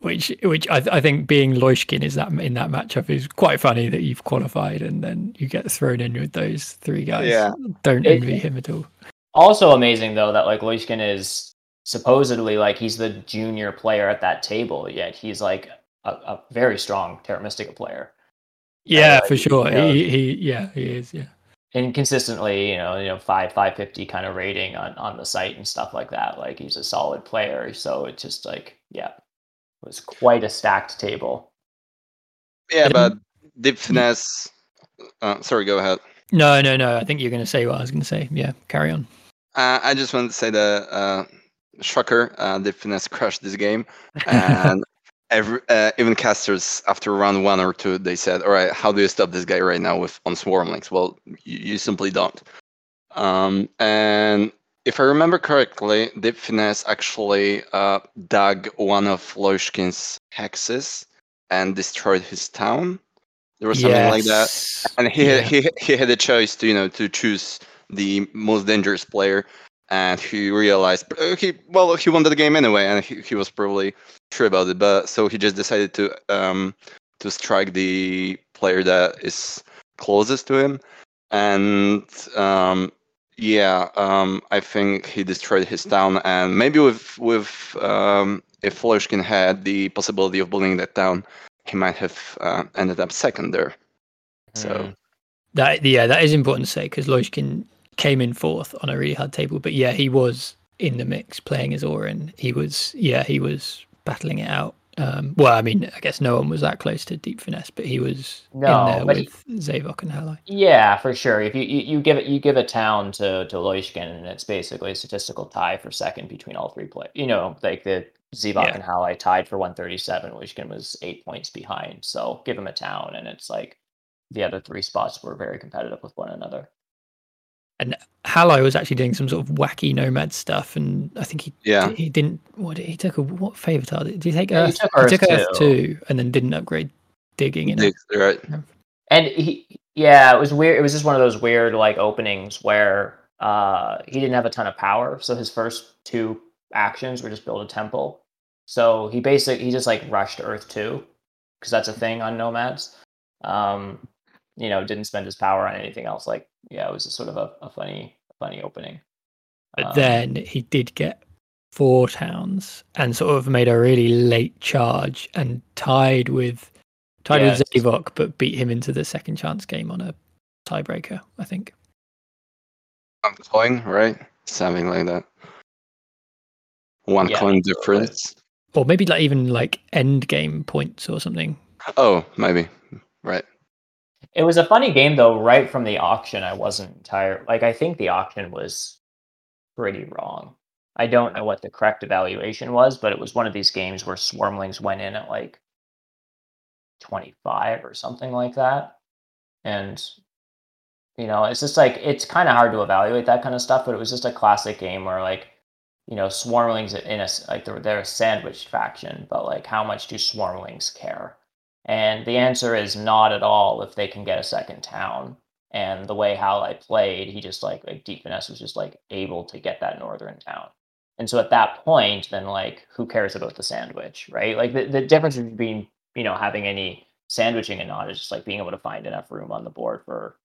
which which I, I think being Loishkin is that in that matchup is quite funny that you've qualified and then you get thrown in with those three guys. Yeah. Don't It- envy him at all. Also amazing though that like Loishkin is supposedly like he's the junior player at that table, yet he's like a, a very strong Terra Mystica player. Yeah, Uh, for sure. you know- he, he yeah, he is, yeah. And consistently, you know, you know, five five fifty kind of rating on on the site and stuff like that. Like he's a solid player. So it's just like, yeah, it was quite a stacked table. Yeah, And- but deep finesse. Uh, sorry, go ahead. No, no, no. I think you're gonna say what I was gonna say. Yeah, carry on. Uh, I just wanted to say that uh, shocker, uh, deep finesse crushed this game, and every uh, even casters after round one or two, they said, "All right, how do you stop this guy right now with on swarmlings?" Well, you, you simply don't. Um, and if I remember correctly, Deep Finesse actually uh, dug one of Loishkin's hexes and destroyed his town. There was something like that Yes. and he Yeah. had, he he had a choice to you know to choose the most dangerous player, and he realized he well he won the game anyway, and he, he was probably sure about it, but so he just decided to um to strike the player that is closest to him, and um yeah um I think he destroyed his town, and maybe with with um if Loishkin had the possibility of bullying that town, he might have uh, ended up second there. So. Mm. That yeah, that is important to say because Loishkin came in fourth on a really hard table, but yeah, he was in the mix playing as Auren. He was yeah, he was battling it out. Um, well, I mean, I guess no one was that close to deep finesse, but he was No, in there he- with Zavok and Halai. Yeah, for sure. If you, you, you give it you give a town to to Loishkin, and it's basically a statistical tie for second between all three players. You know, like the Zivok Yeah. and Halai tied for 137. Loishkin was eight points behind. So give him a town, and it's like the other three spots were very competitive with one another. Halai was actually doing some sort of wacky nomad stuff, and I think he Yeah. he didn't. What did he took a what favor tile? Did he take Yeah, he Earth? took Earth Earth two, and then didn't upgrade digging. In it. Right. And he, yeah, it was weird. It was just one of those weird like openings where uh he didn't have a ton of power, so his first two actions were just build a temple. So he basically he just like rushed Earth two, because that's a thing on nomads. Um, you know, didn't spend his power on anything else. Like, yeah, it was just sort of a, a funny, funny opening. But Um, then he did get four towns and sort of made a really late charge and tied with tied Yes. with Zavok, but beat him into the second chance game on a tiebreaker. I think. One coin, right? Something like that. One Yeah, coin difference. Or maybe like even like end game points or something. Oh, maybe. Right. It was a funny game though. Right from the auction, I wasn't entire. Like, I think the auction was pretty wrong. I don't know what the correct evaluation was, but it was one of these games where Swarmlings went in at like twenty-five or something like that, and you know, it's just like it's kind of hard to evaluate that kind of stuff. But it was just a classic game where like you know, Swarmlings in a like they're, they're a sandwich faction, but like how much do Swarmlings care? And the answer is not at all if they can get a second town. And the way Halai played, he just like like Deep Finesse was just like able to get that northern town. And so at that point, then like who cares about the sandwich, right? Like the, the difference between you know having any sandwiching and not is just like being able to find enough room on the board for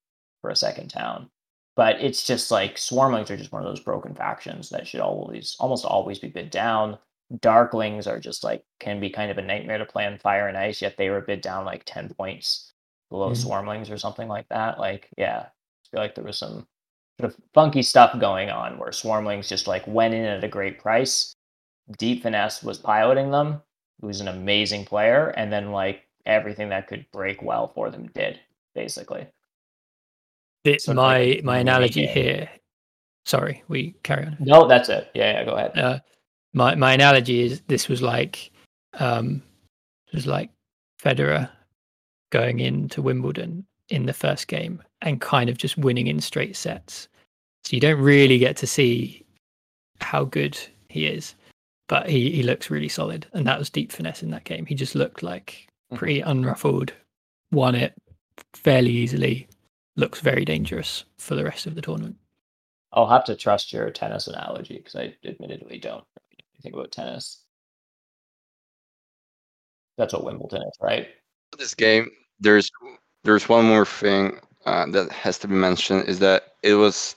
for a second town. But it's just like Swarmlings are just one of those broken factions that should always, almost always be bid down. Darklings are just like can be kind of a nightmare to play on Fire and Ice. Yet they were bid down like ten points below Mhm. Swarmlings or something like that. Like, yeah, I feel like there was some sort of funky stuff going on where Swarmlings just like went in at a great price. Deep Finesse was piloting them, who's an amazing player, and then like everything that could break well for them did, basically. It, Sort like my a my analogy game. here. Sorry, we carry on. No, that's it. Yeah, yeah, go ahead. Uh, my my analogy is this was like um, was like Federer going into Wimbledon in the first game and kind of just winning in straight sets. So you don't really get to see how good he is, but he he looks really solid, and that was deep finesse in that game. He just looked like Mhm. pretty unruffled, won it fairly easily. Looks very dangerous for the rest of the tournament. I'll have to trust your tennis analogy because I admittedly don't know anything about tennis. That's what Wimbledon is, right? this game there's there's one more thing uh, that has to be mentioned is that it was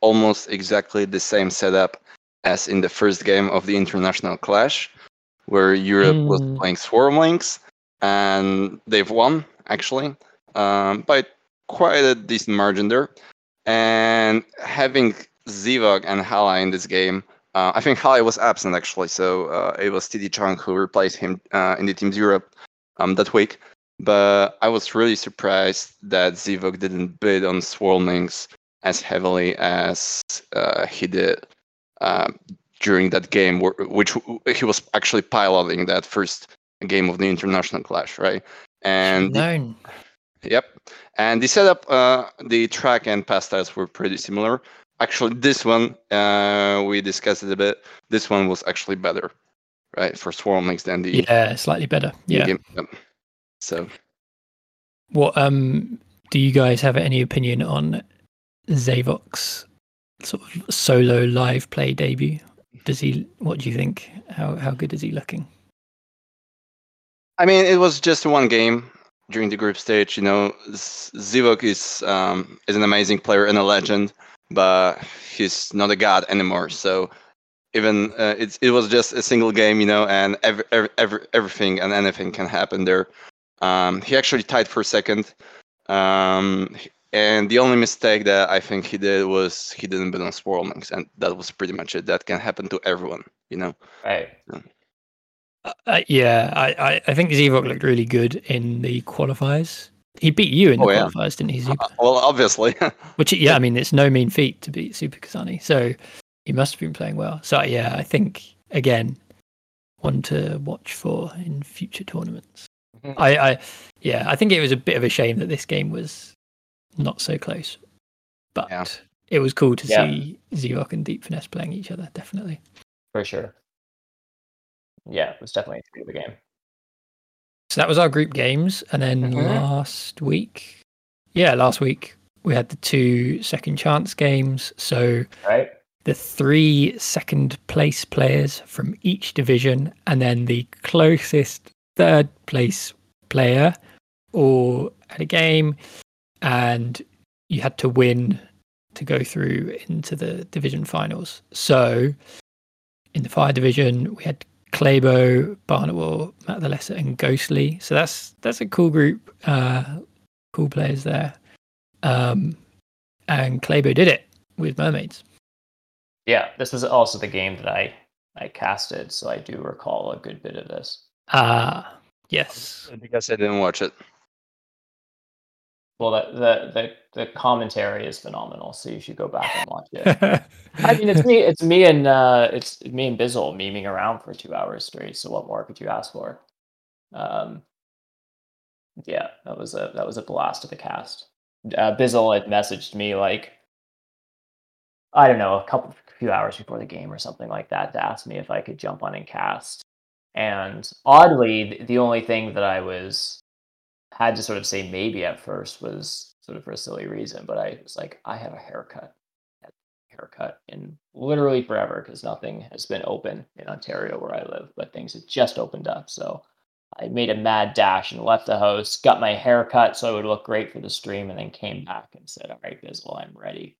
almost exactly the same setup as in the first game of the international clash where europe was Mm. playing swarmlings and they've won actually um, by quite a decent margin there and having zivog and halai in this game uh, i think halai was absent actually so uh, it was td chong who replaced him uh, in the teams europe um, that week but I was really surprised that Zivok didn't bid on Swarmlings as heavily as uh, he did uh, during that game, which he was actually piloting that first game of the international clash, right? And known. Yep. And the setup, uh, the track and pass styles were pretty similar. Actually, this one, uh, we discussed it a bit. This one was actually better, right, for Swarmlings than the Yeah, slightly better. Yeah. So, What um do you guys have any opinion on Zavok's sort of solo live play debut? Does he what do you think? How how good is he looking? I mean, it was just one game during the group stage. You know, Z- Zivok is um, is an amazing player and a legend, but he's not a god anymore. So even uh, it's it was just a single game, you know, and every, every, every everything and anything can happen there. Um, he actually tied for second, um, and the only mistake that I think he did was he didn't bet on Swarmlings, and that was pretty much it. That can happen to everyone, you know. Right. Uh, uh, yeah, I, I I think Zevok looked really good in the qualifiers. He beat you in the Oh, yeah. qualifiers, didn't he? Super? Uh, well, obviously. Which yeah, I mean it's no mean feat to beat Super Kazani. So he must have been playing well. So yeah, I think again one to watch for in future tournaments. Mhm. I, I yeah, I think it was a bit of a shame that this game was not so close. But Yeah. it was cool to Yeah. see Zevok and Deep Finesse playing each other, definitely. For sure. Yeah, it was definitely a good game. So that was our group games. And then Mhm. last week, yeah, last week we had the two second chance games. So Right? the three second place players from each division and then the closest third place player or had a game and you had to win to go through into the division finals. So in the fire division we had Claybo, Barnawal, Matt the Lesser and Ghostly. So that's that's a cool group, uh cool players there. Um and Claybo did it with mermaids. Yeah, this was also the game that I I casted, so I do recall a good bit of this. Ah, yes. because I didn't watch it. Well, the the the, the commentary is phenomenal, so you should go back and watch it. I mean, it's me, it's me and uh, it's me and Bizzle memeing around for two hours straight. So what more could you ask for? Um, yeah, that was a that was a blast of a cast. Uh, Bizzle had messaged me like, I don't know, a couple few hours before the game or something like that to ask me if I could jump on and cast. And oddly, the only thing that I was had to sort of say maybe at first was sort of for a silly reason, but I was like, I have a haircut haircut in literally forever because nothing has been open in Ontario where I live, but things have just opened up. So I made a mad dash and left the house, got my hair cut so I would look great for the stream, and then came back and said, "All right, Bizzle, I'm ready."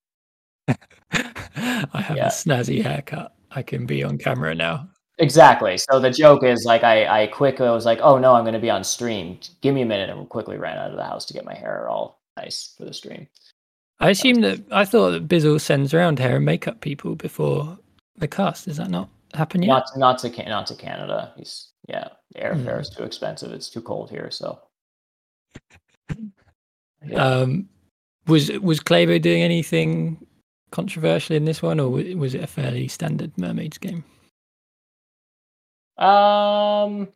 I have Yeah. a snazzy haircut. I can be on camera now. Exactly. So the joke is like I I quickly was like, "Oh no, I'm going to be on stream. Give me a minute," and quickly ran out of the house to get my hair all nice for the stream. I assume that I thought that Bizzle sends around hair and makeup people before the cast. Does that not happen yet? Not not to not to Canada. He's yeah, the airfare Hmm. is too expensive. It's too cold here. So Yeah. Um, was was Claybo doing anything controversial in this one, or was it a fairly standard Mermaids game? Um,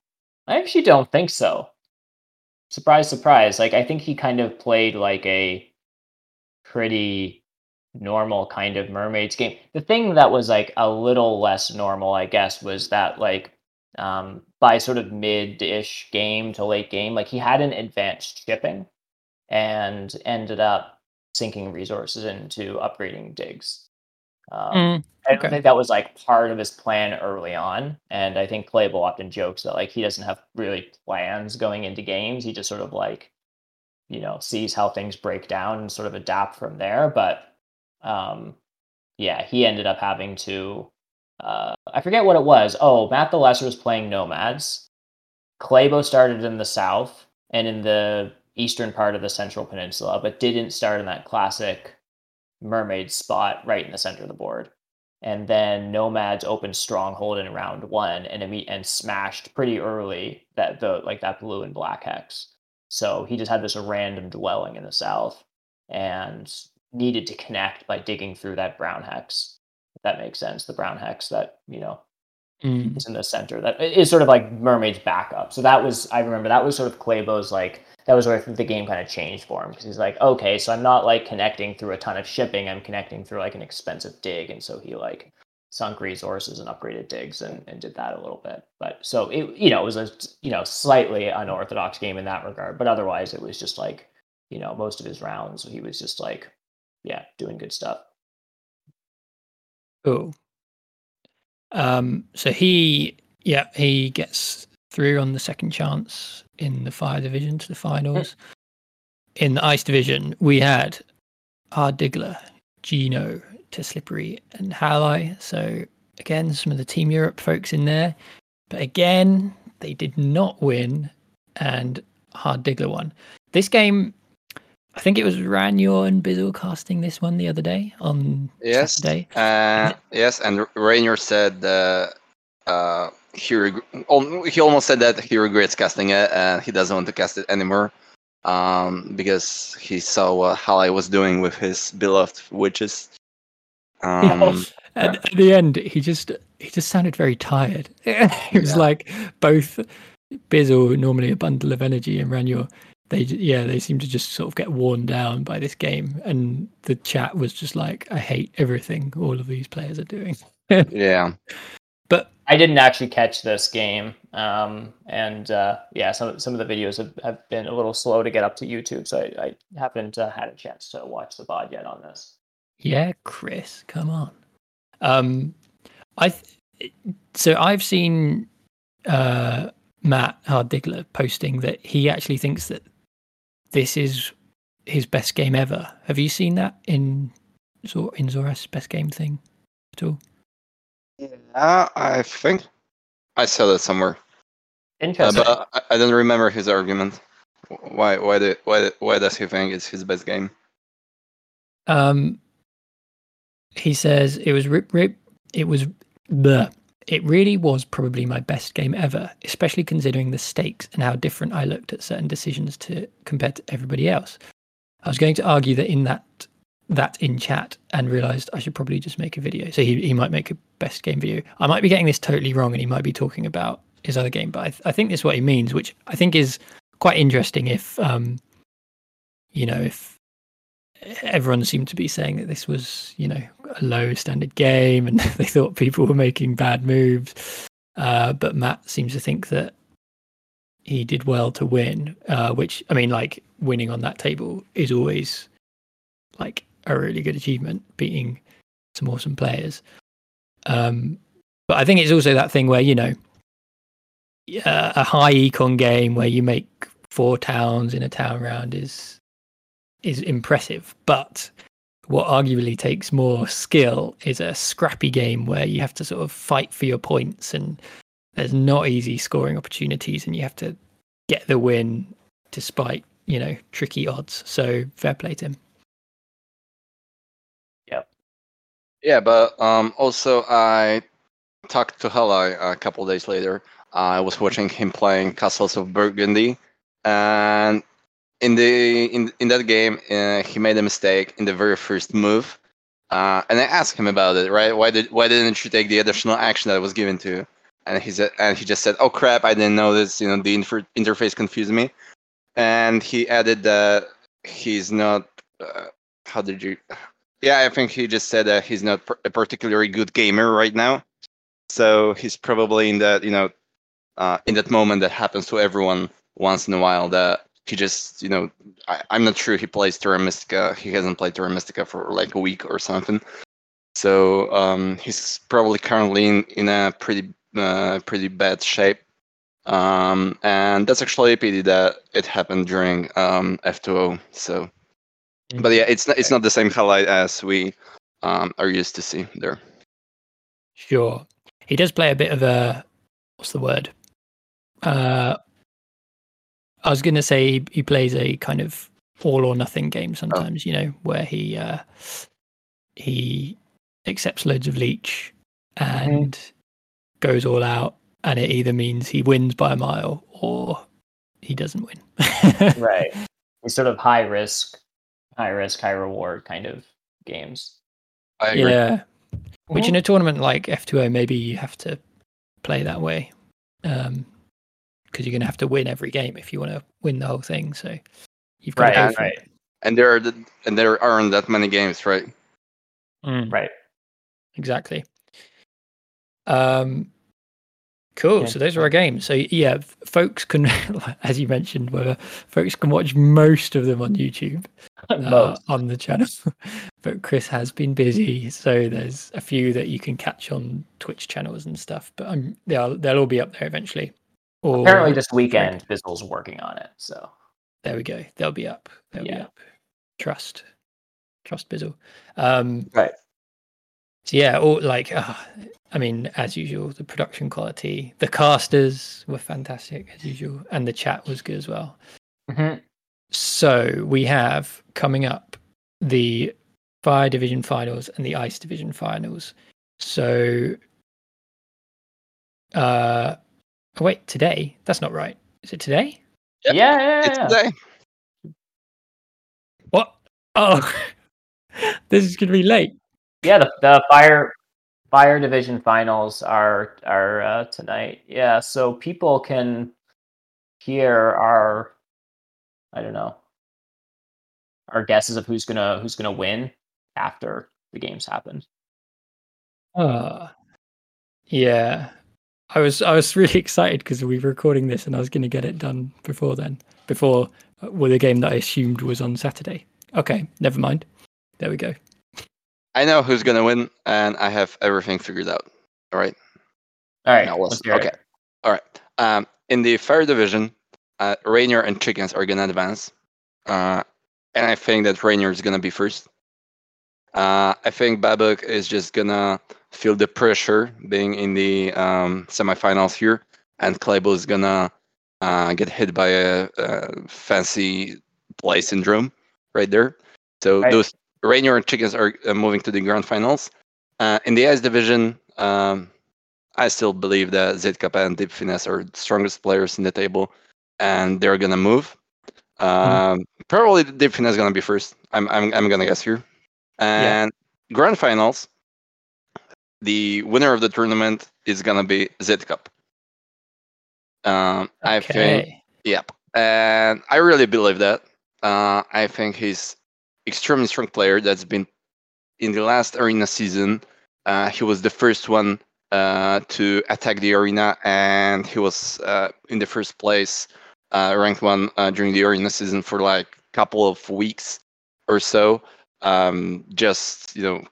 I actually don't think so. Surprise, surprise. Like I think he kind of played like a pretty normal kind of mermaids game. The thing that was like a little less normal, I guess, was that like um by sort of mid-ish game to late game, like he had an advanced shipping and ended up sinking resources into upgrading digs. Um, I don't okay. think that was like part of his plan early on. And I think Claybo often jokes that like he doesn't have really plans going into games. He just sort of like, you know, sees how things break down and sort of adapt from there. But um yeah, he ended up having to uh I forget what it was. Oh, Matt the Lesser was playing Nomads. Claybo started in the south and in the eastern part of the central peninsula, but didn't start in that classic mermaid spot right in the center of the board and then nomads opened stronghold in round one and and smashed pretty early that the like that blue and black hex. So he just had this random dwelling in the south and needed to connect by digging through that brown hex. If that makes sense the brown hex that you know Mm. is in the center that is sort of like mermaid's backup. So that was i remember that was sort of claybo's like that was where I think the game kind of changed for him because he's like okay so i'm not like connecting through a ton of shipping i'm connecting through like an expensive dig. And so he like sunk resources and upgraded digs and, and did that a little bit. But so it you know it was a you know slightly unorthodox game in that regard but otherwise it was just like you know most of his rounds he was just like yeah doing good stuff. Cool. Um, so he, yeah, he gets through on the second chance in the fire division to the finals. In the ice division, we had Hard Diggler, Gino, to Slippery, and Halai. So again, some of the Team Europe folks in there, but again, they did not win, and Hard Diggler won. This game, I think it was Rainier and Bizzle casting this one the other day on Yes. Saturday. Uh, yes, and Rainier said uh, uh, he reg- he almost said that he regrets casting it and he doesn't want to cast it anymore um, because he saw what Halai was doing with his beloved witches. Um, At, at the end, he just he just sounded very tired. it was Yeah. like both Bizzle, normally a bundle of energy, and Rainier, they yeah they seem to just sort of get worn down by this game. And the chat was just like, I hate everything all of these players are doing. yeah, I didn't actually catch this game, um, and uh, yeah, some some of the videos have, have been a little slow to get up to YouTube, so I, I haven't uh, had a chance to watch the VOD yet on this. yeah, Chris, come on. Um, I th- so I've seen uh Matt Hard Diggler posting that he actually thinks that this is his best game ever. Have you seen that in Zor- in Zora's best game thing at all? Yeah, I think I saw that somewhere, uh, Interesting. but I, I don't remember his argument. Why? Why? Do, why? Why does he think it's his best game? Um, he says it was rip rip. It was the. It really was probably my best game ever, especially considering the stakes and how different I looked at certain decisions to compared to everybody else. I was going to argue that in that that in chat and realized I should probably just make a video. So he, he might make a best game video. I might be getting this totally wrong and he might be talking about his other game, but I, th- I think this is what he means, which I think is quite interesting if um you know if everyone seemed to be saying that this was, you know, a low standard game and they thought people were making bad moves. Uh, but Matt seems to think that he did well to win, uh, which, I mean, like winning on that table is always like a really good achievement, beating some awesome players. Um, but I think it's also that thing where, you know, uh, a high econ game where you make four towns in a town round is is impressive, but what arguably takes more skill is a scrappy game where you have to sort of fight for your points and there's not easy scoring opportunities and you have to get the win despite you know tricky odds. So fair play to him Yeah, but um, also I talked to Halai a couple days later. I was watching him playing Castles of Burgundy, and in the in in that game uh, he made a mistake in the very first move, uh, and I asked him about it. Right? Why did why didn't you take the additional action that was given to you? And he said, and he just said, "Oh crap! I didn't know this. You know, the inter- interface confused me." And he added that he's not. Uh, how did you? Yeah, I think he just said that he's not a particularly good gamer right now. So he's probably in that, you know, uh, in that moment that happens to everyone once in a while that he just, you know, I, I'm not sure he plays Terra Mystica. He hasn't played Terra Mystica for like a week or something. So um, he's probably currently in, in a pretty uh, pretty bad shape. Um, and that's actually a pity that it happened during um, F2O. So but yeah, it's not it's not the same highlight as we um, are used to see there. Sure. He does play a bit of a what's the word? Uh I was gonna say he, he plays a kind of all or nothing game sometimes, you know, where he uh he accepts loads of leech and goes all out and it either means he wins by a mile or he doesn't win. Right. He's sort of high risk, high risk, high reward kind of games. I agree. Yeah. Which in a tournament like F2O, maybe you have to play that way. Um, because you're going to have to win every game if you want to win the whole thing. So you've got Right, to go right, for right. it. And there are the, and there aren't that many games, right? Mm, Right. exactly. Um, cool. Yeah. So those are our games. So yeah, folks can, as you mentioned, whether folks can watch most of them on YouTube. uh, on the channel. but Chris has been busy, so there's a few that you can catch on Twitch channels and stuff. But um, they'll they'll all be up there eventually. Or Apparently this weekend Bizzle's working on it. So there we go. They'll be up. They'll be Yeah. up. Trust, trust Bizzle. Um, Right. So yeah, all like uh, I mean, as usual, the production quality, the casters were fantastic as usual, and the chat was good as well. Mhm. So we have coming up the Fire Division finals and the Ice Division finals. So, uh, oh, wait, today? That's not right. Is it today? yeah, Yep. yeah, yeah, It's today. What? Oh, this is going to be late. Yeah, the, the fire fire division finals are are uh, tonight. Yeah, so people can hear our I don't know our guesses of who's gonna who's gonna win after the games happen. Uh, yeah. I was I was really excited because we were recording this and I was going to get it done before then. Before uh, well, the game that I assumed was on Saturday. Okay, never mind. There we go. I know who's gonna win, and I have everything figured out. All right. All right, Now let's- hear it. okay. All right. Um, in the fire division, uh, Rainier and Chickens are gonna advance, uh, and I think that Rainier is gonna be first. Uh, I think Babuk is just gonna feel the pressure being in the um, semifinals here, and Claybo is gonna uh, get hit by a, a fancy play syndrome right there. So those Rainier and Chickens are uh, moving to the grand finals. Uh, in the ice division, um, I still believe that Zitkapa and Deep Finesse are the strongest players in the table, and they're gonna move. Um, Probably Deep Finesse is gonna be first. I'm I'm I'm gonna guess here. And grand finals, the winner of the tournament is gonna be Zcup. Um, I think Okay. Yep. And I really believe that. Uh, I think he's extremely strong player that's been in the last arena season. Uh, he was the first one uh, to attack the arena, and he was uh, in the first place, uh, ranked one uh, during the arena season for like a couple of weeks or so. Um, just you know,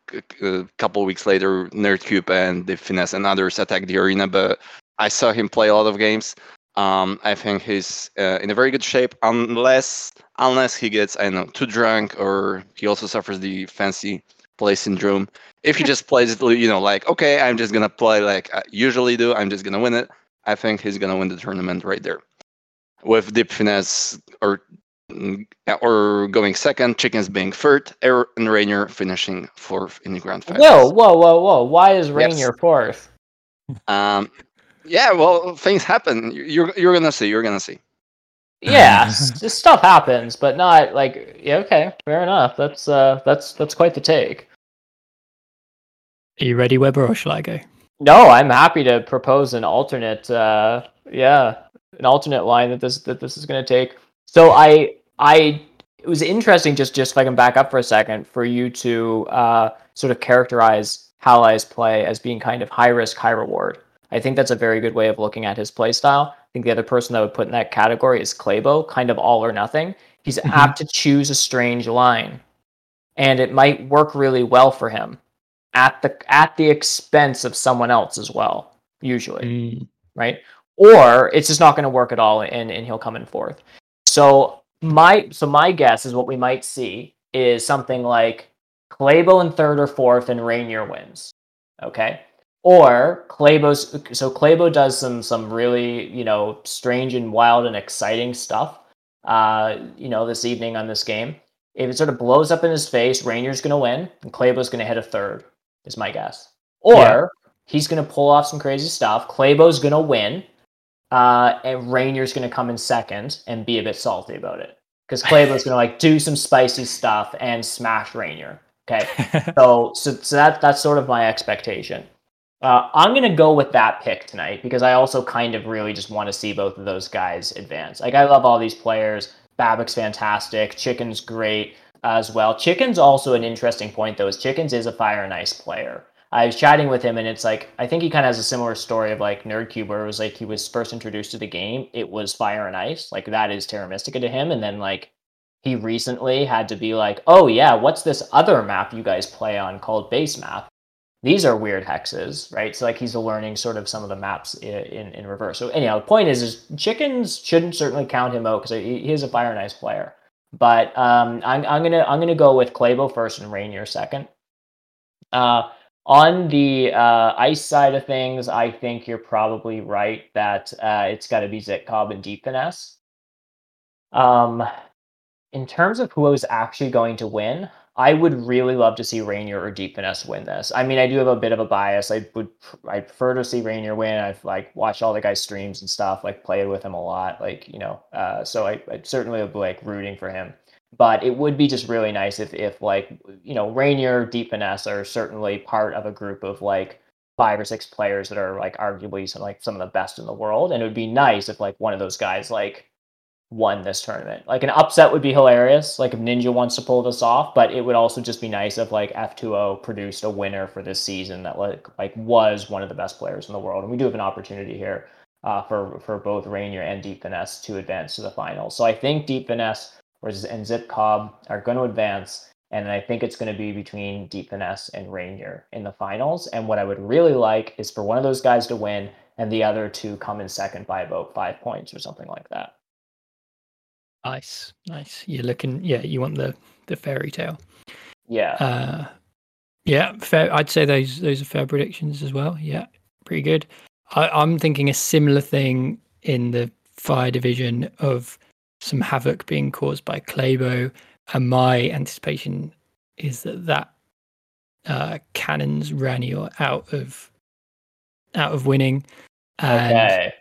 a couple of weeks later, Nerdcube and the Finesse and others attacked the arena, but I saw him play a lot of games. Um, I think he's uh, in a very good shape, unless unless he gets I don't know too drunk or he also suffers the fancy play syndrome. If he just plays it, you know, like okay, I'm just gonna play like I usually do. I'm just gonna win it. I think he's gonna win the tournament right there. With Deep Finesse or mm, or going second, Chickens being third, and Rainier finishing fourth in the grand finals. Whoa, whoa, whoa, whoa! Why is Rainier Yes. fourth? Um, yeah, well, things happen. You're you're gonna see. You're gonna see. Yeah, this stuff happens, but not like yeah. Okay, fair enough. That's uh, that's that's quite the take. Are you ready, Weber, or shall I go? No, I'm happy to propose an alternate. Uh, yeah, an alternate line that this that this is going to take. So I I it was interesting just just if I can back up for a second for you to uh, sort of characterize Halai's play as being kind of high risk, high reward. I think that's a very good way of looking at his play style. I think the other person that would put in that category is Claybo, kind of all or nothing. He's Mhm. apt to choose a strange line, and it might work really well for him at the at the expense of someone else as well. Usually, Mm, right? Or it's just not going to work at all, and and he'll come in fourth. So my so my guess is what we might see is something like Claybo in third or fourth, and Rainier wins. Okay. Or Claybo. so Claybo does some some really you know strange and wild and exciting stuff. Uh, you know, this evening on this game, if it sort of blows up in his face, Rainier's going to win, and Claybo's going to hit a third. Is my guess. Or Yeah. he's going to pull off some crazy stuff. Claybo's going to win, uh, and Rainier's going to come in second and be a bit salty about it because Claybo's going to like do some spicy stuff and smash Rainier. Okay, so so, so that that's sort of my expectation. Uh, I'm gonna go with that pick tonight because I also kind of really just want to see both of those guys advance. Like I love all these players. Babuk's fantastic. Chicken's great as well. Chicken's also an interesting point though. Is Chickens is a fire and ice player. I was chatting with him and it's like I think he kind of has a similar story of like Nerdcube where it was like he was first introduced to the game. It was fire and ice. Like that is Terra Mystica to him, and then like he recently had to be like, oh yeah, what's this other map you guys play on called base map? These are weird hexes, right? So like he's learning sort of some of the maps in in, in reverse. So anyhow, the point is, is chickens shouldn't certainly count him out because he, he is a fire and ice player. But um, I'm I'm gonna I'm gonna go with Claybo first and Rainier second. Uh, on the uh, ice side of things, I think you're probably right that uh, it's got to be Zitcob and Deep Finesse. Um, in terms of who is actually going to win, I would really love to see Rainier or Deep Finesse win this. I mean, I do have a bit of a bias. I would I prefer to see Rainier win. I've like watched all the guys' streams and stuff, like played with him a lot, like you know. Uh, so I, I certainly would be like rooting for him. But it would be just really nice if if like you know Rainier, Deep Finesse are certainly part of a group of like five or six players that are like arguably some like some of the best in the world, and it would be nice if like one of those guys like won this tournament. Like an upset would be hilarious, like if Ninja wants to pull this off, but it would also just be nice if like F2O produced a winner for this season that like like was one of the best players in the world. And we do have an opportunity here uh, for for both Rainier and Deep Finesse to advance to the finals. So I think Deep Finesse and Zip Cobb are going to advance. And I think it's going to be between Deep Finesse and Rainier in the finals. And what I would really like is for one of those guys to win and the other to come in second by about five points or something like that. Nice, nice. You're looking, yeah. You want the the fairy tale. Yeah. Uh, yeah, fair. I'd say those those are fair predictions as well. Yeah, pretty good. I, I'm thinking a similar thing in the fire division of some havoc being caused by Claybo, and my anticipation is that that uh, cannons Rainier out of out of winning, and okay.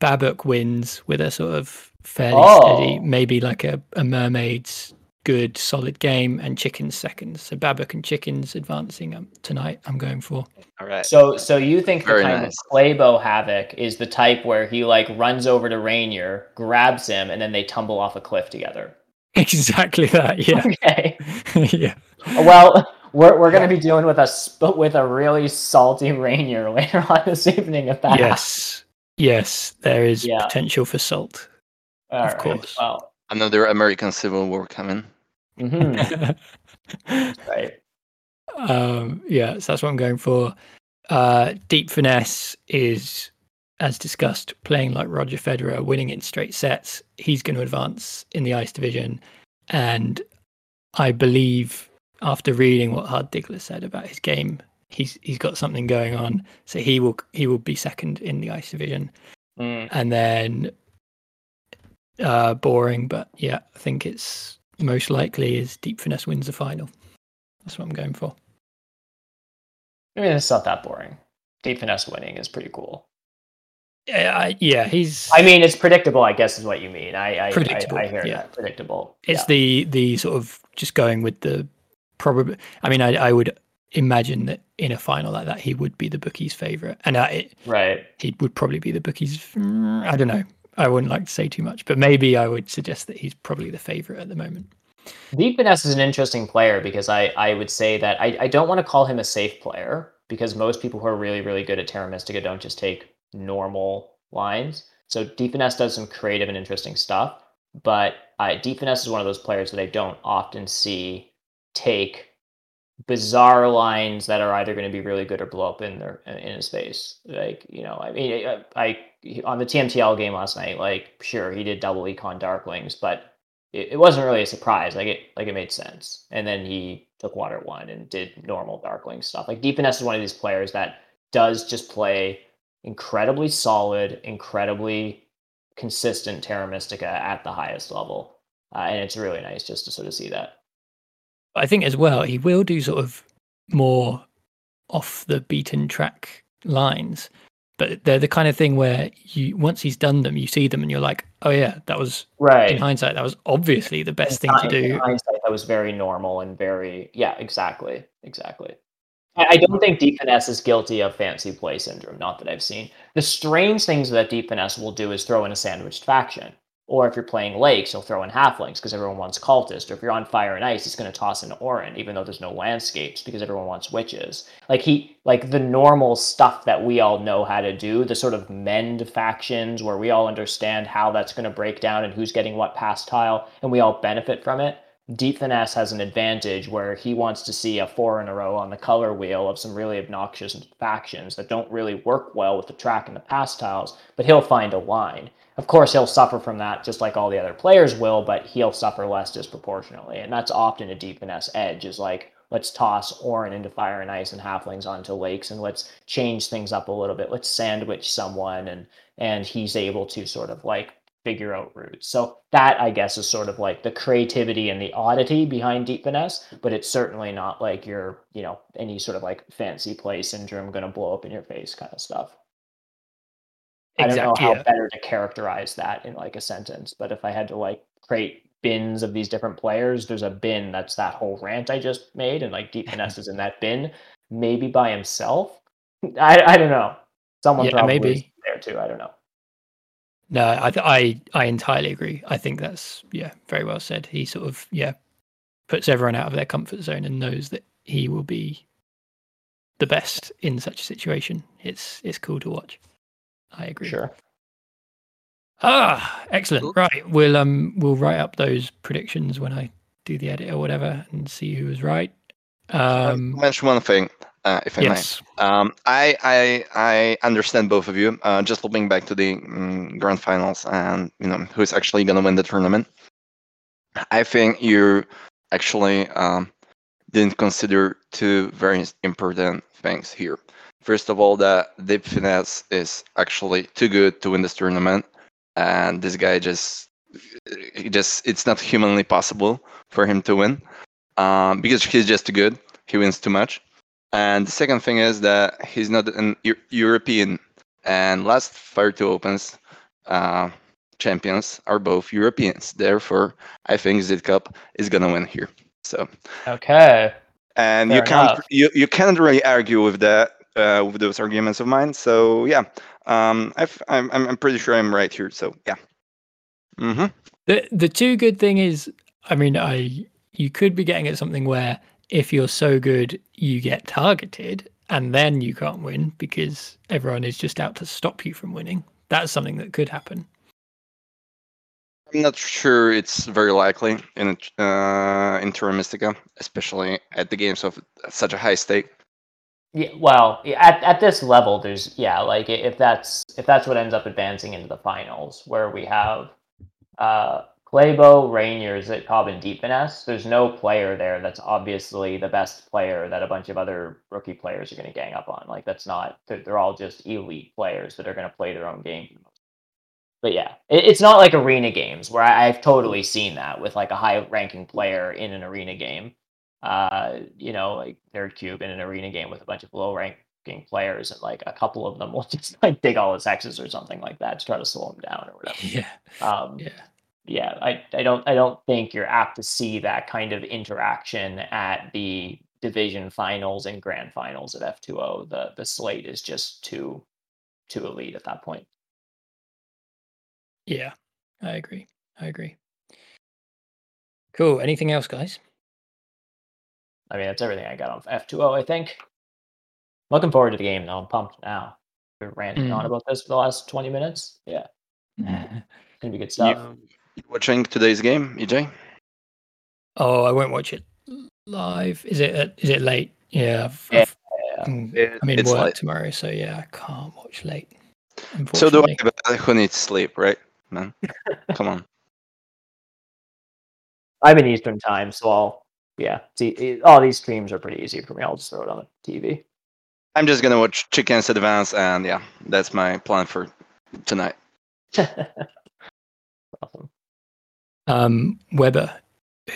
Babuk wins with a sort of fairly Oh. steady, maybe like a, a mermaid's good solid game, and chickens seconds. So Babuk and chickens advancing um, tonight. I'm going for. All right. So, so you think Very the kind nice. of Claybo Havoc is the type where he like runs over to Rainier, grabs him, and then they tumble off a cliff together? Exactly that. Yeah. Okay. yeah. Well, we're we're gonna be dealing with a sp- with a really salty Rainier later on this evening if that happens. Yes. Yes. There is Yeah. potential for salt. All Of right, course. Well, Another American Civil War coming. mhm, right. um, yeah, so that's what I'm going for. Uh, Deep finesse is as discussed, playing like Roger Federer, winning in straight sets, he's going to advance in the ice division. And I believe after reading what Hard Diggler said about his game, he's he's got something going on. So he will he will be second in the ice division. Mm. And then uh boring, but yeah, I think it's most likely is Deep Finesse wins the final. That's what I'm going for. I mean, it's not that boring. Deep finesse winning is pretty cool. Yeah, I, yeah, he's. I mean, it's predictable. I guess is what you mean. I I, Predictable, I, I hear yeah. that predictable. It's yeah. the the sort of just going with the probably. I mean, I I would imagine that in a final like that, he would be the bookies' favorite, and it, right. he would probably be the bookies. mm, I don't know. I wouldn't like to say too much, but maybe I would suggest that he's probably the favorite at the moment. Deep finesse is an interesting player because I I would say that I I don't want to call him a safe player because most people who are really really good at Terra Mystica don't just take normal lines. So Deep finesse does some creative and interesting stuff, but I Deep finesse is one of those players that I don't often see take bizarre lines that are either going to be really good or blow up in their in his face. Like you know, I mean, I on the TMTL game last night, like sure he did double econ Darklings, but it, it wasn't really a surprise. Like it like it made sense. And then he took water one and did normal Darkling stuff. Like Deep is one of these players that does just play incredibly solid, incredibly consistent Terra Mystica at the highest level. Uh, and it's really nice just to sort of see that. I think as well, he will do sort of more off the beaten track lines, but they're the kind of thing where you once he's done them, you see them and you're like, oh yeah, that was right. in hindsight, that was obviously the best thing to do. In hindsight, that was very normal and very yeah, exactly, exactly. I I mm-hmm. don't think Deep Finesse is guilty of fancy play syndrome. Not that I've seen. The strange things that Deep Finesse will do is throw in a sandwiched faction. Or if you're playing Lakes, he'll throw in Halflings because everyone wants cultists. Or if you're on Fire and Ice, he's going to toss in Auren, even though there's no landscapes because everyone wants Witches. Like he, like the normal stuff that we all know how to do, the sort of mend factions where we all understand how that's going to break down and who's getting what past tile, and we all benefit from it. Deep Finesse has an advantage where he wants to see a four in a row on the color wheel of some really obnoxious factions that don't really work well with the track and the pass tiles, but he'll find a line. Of course, he'll suffer from that just like all the other players will, but he'll suffer less disproportionately. And that's often a Deep Finesse edge is like, let's toss Auren into Fire and Ice and Halflings onto Lakes and let's change things up a little bit. Let's sandwich someone and and he's able to sort of like figure out routes. So that I guess is sort of like the creativity and the oddity behind Deep Finesse, but it's certainly not like your, you know, any sort of like fancy play syndrome gonna blow up in your face kind of stuff. I don't know how yeah. better to characterize that in like a sentence, but if I had to like create bins of these different players, there's a bin that's that whole rant I just made, and like Deep Finesse is in that bin, maybe by himself. I I don't know. Someone Yeah, probably maybe. is there too. I don't know. No, I, th- I I entirely agree. I think that's yeah, very well said. He sort of yeah puts everyone out of their comfort zone and knows that he will be the best in such a situation. It's it's cool to watch. I agree. Sure. Ah, excellent. Cool. Right, we'll um we'll write up those predictions when I do the edit or whatever and see who was right. Um, mention one thing, uh, if I yes, may. Um, I, I I understand both of you. Uh, just looking back to the mm, grand finals and you know who's actually going to win the tournament. I think you actually um, didn't consider two very important things here. First of all, that Deep Finesse is actually too good to win this tournament, and this guy just he just it's not humanly possible for him to win um, because he's just too good. He wins too much. And the second thing is that he's not an Eu- European. And last Fire 2 Opens uh, champions are both Europeans. Therefore, I think Zid Cup is gonna win here. So, Okay. and you can't enough. you, you can't really argue with that uh, with those arguments of mine. So yeah, um, I've, I'm I'm I'm pretty sure I'm right here. So yeah. Mm-hmm. the the two good thing is, I mean, I you could be getting at something where if you're so good, you get targeted, and then you can't win because everyone is just out to stop you from winning. That's something that could happen. I'm not sure it's very likely in uh, in Terra Mystica, especially at the games of such a high stake. Yeah, well, at at this level, there's yeah, like if that's if that's what ends up advancing into the finals, where we have uh Claybo, Rainiers at Cobb and Deep Finesse, there's no player there that's obviously the best player that a bunch of other rookie players are going to gang up on. Like that's not they're, they're all just elite players that are going to play their own game. But yeah, it, it's not like arena games where I've totally seen that with like a high ranking player in an arena game uh, you know, like Nerd Cube in an arena game with a bunch of low ranking players, and like a couple of them will just like dig all his hexes or something like that to try to slow him down or whatever. Yeah. Um, Yeah. yeah, I, I don't I don't think you're apt to see that kind of interaction at the division finals and grand finals at F2O. The the slate is just too too elite at that point. Yeah. I agree. I agree. Cool. Anything else, guys? I mean, that's everything I got on F2O. I think. Looking forward to the game though. I'm pumped now. We're ranting on Mm. about this for the last 20 minutes. Yeah, it's gonna be good stuff. You watching today's game, EJ? Oh, I won't watch it live. Is it? At, is it late? Yeah. I've, Yeah, I've- yeah. It- I'm in it's work late. tomorrow, so yeah, I can't watch late. So do I, Unfortunately. but who needs sleep, right, man? Come on. I'm in Eastern time, so I'll yeah. See, it- all these streams are pretty easy for me. I'll just throw it on the TV. I'm just gonna watch Chickens Advance, and yeah, that's my plan for tonight. awesome. Um, Weber,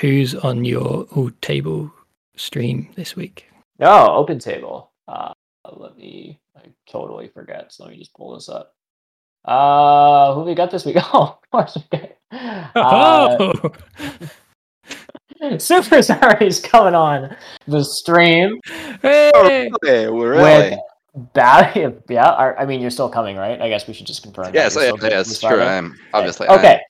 who's on your all table stream this week? No, open table. Uh, let me. I totally forget. So let me just pull this up. Uh, who we got this week? Oh, of course we got. Uh, oh, Super is coming on the stream. hey! Okay, we're With really. Bad, yeah. Are, I mean, you're still coming, right? I guess we should just confirm. Yes, you're yes, yes, sure. I'm obviously. I'm- Okay.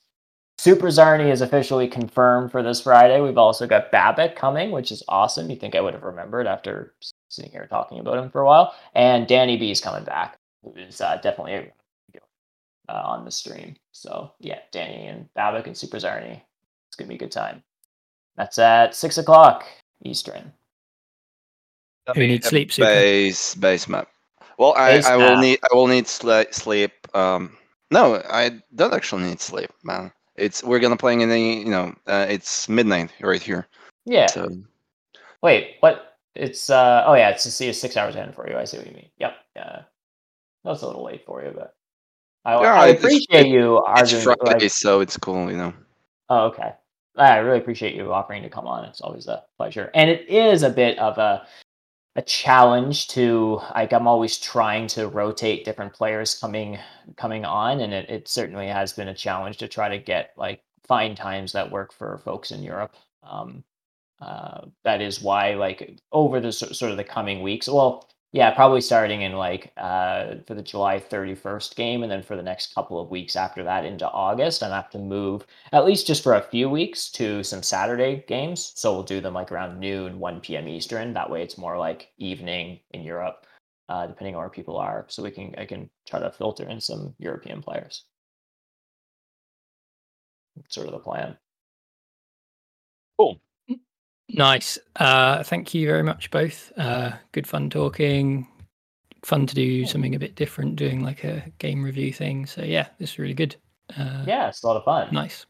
Super Zarni is officially confirmed for this Friday. We've also got Babuk coming, which is awesome. You think I would have remembered after sitting here talking about him for a while. And Danny B is coming back, who is uh, definitely uh, on the stream. So yeah, Danny and Babuk and Super Zarni. It's gonna be a good time. That's at six o'clock Eastern. Who needs sleep, Super? Base base map. Well, I, Base I will map. need I will need sli- sleep. Um, no, I don't actually need sleep, man. It's we're gonna play in the you know uh, it's midnight right here. Yeah. So Wait, what? It's uh oh yeah, it's to see six hours ahead for you. I see what you mean. Yep. Yeah. That's a little late for you, but I, Yeah, I it's- appreciate you it's. Friday, like- so it's cool, you know. oh, okay. I really appreciate you offering to come on. It's always a pleasure, and it is a bit of a a challenge to like I'm always trying to rotate different players coming coming on, and it, it certainly has been a challenge to try to get like find times that work for folks in Europe. Um, uh, that is why like over the sort of the coming weeks, well, yeah, probably starting in like uh, for the July 31st game, and then for the next couple of weeks after that into August, I'm have to move at least just for a few weeks to some Saturday games. So we'll do them like around noon, 1 p.m. Eastern. That way, it's more like evening in Europe, uh, depending on where people are. So we can I can try to filter in some European players. That's sort of the plan. Nice. Uh, thank you very much, both. Uh, good fun talking. Fun to do something a bit different, doing like a game review thing. So yeah, this is really good. Uh, Yeah, it's a lot of fun. Nice.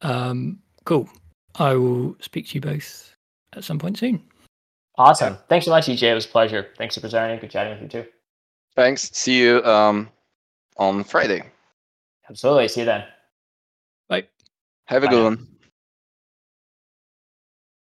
Um, cool. I will speak to you both at some point soon. Awesome. Thanks so much, EJ. It was a pleasure. Thanks for presenting. Good chatting with you too. Thanks. See you um on Friday. Absolutely. See you then. Bye. Have a Bye good one.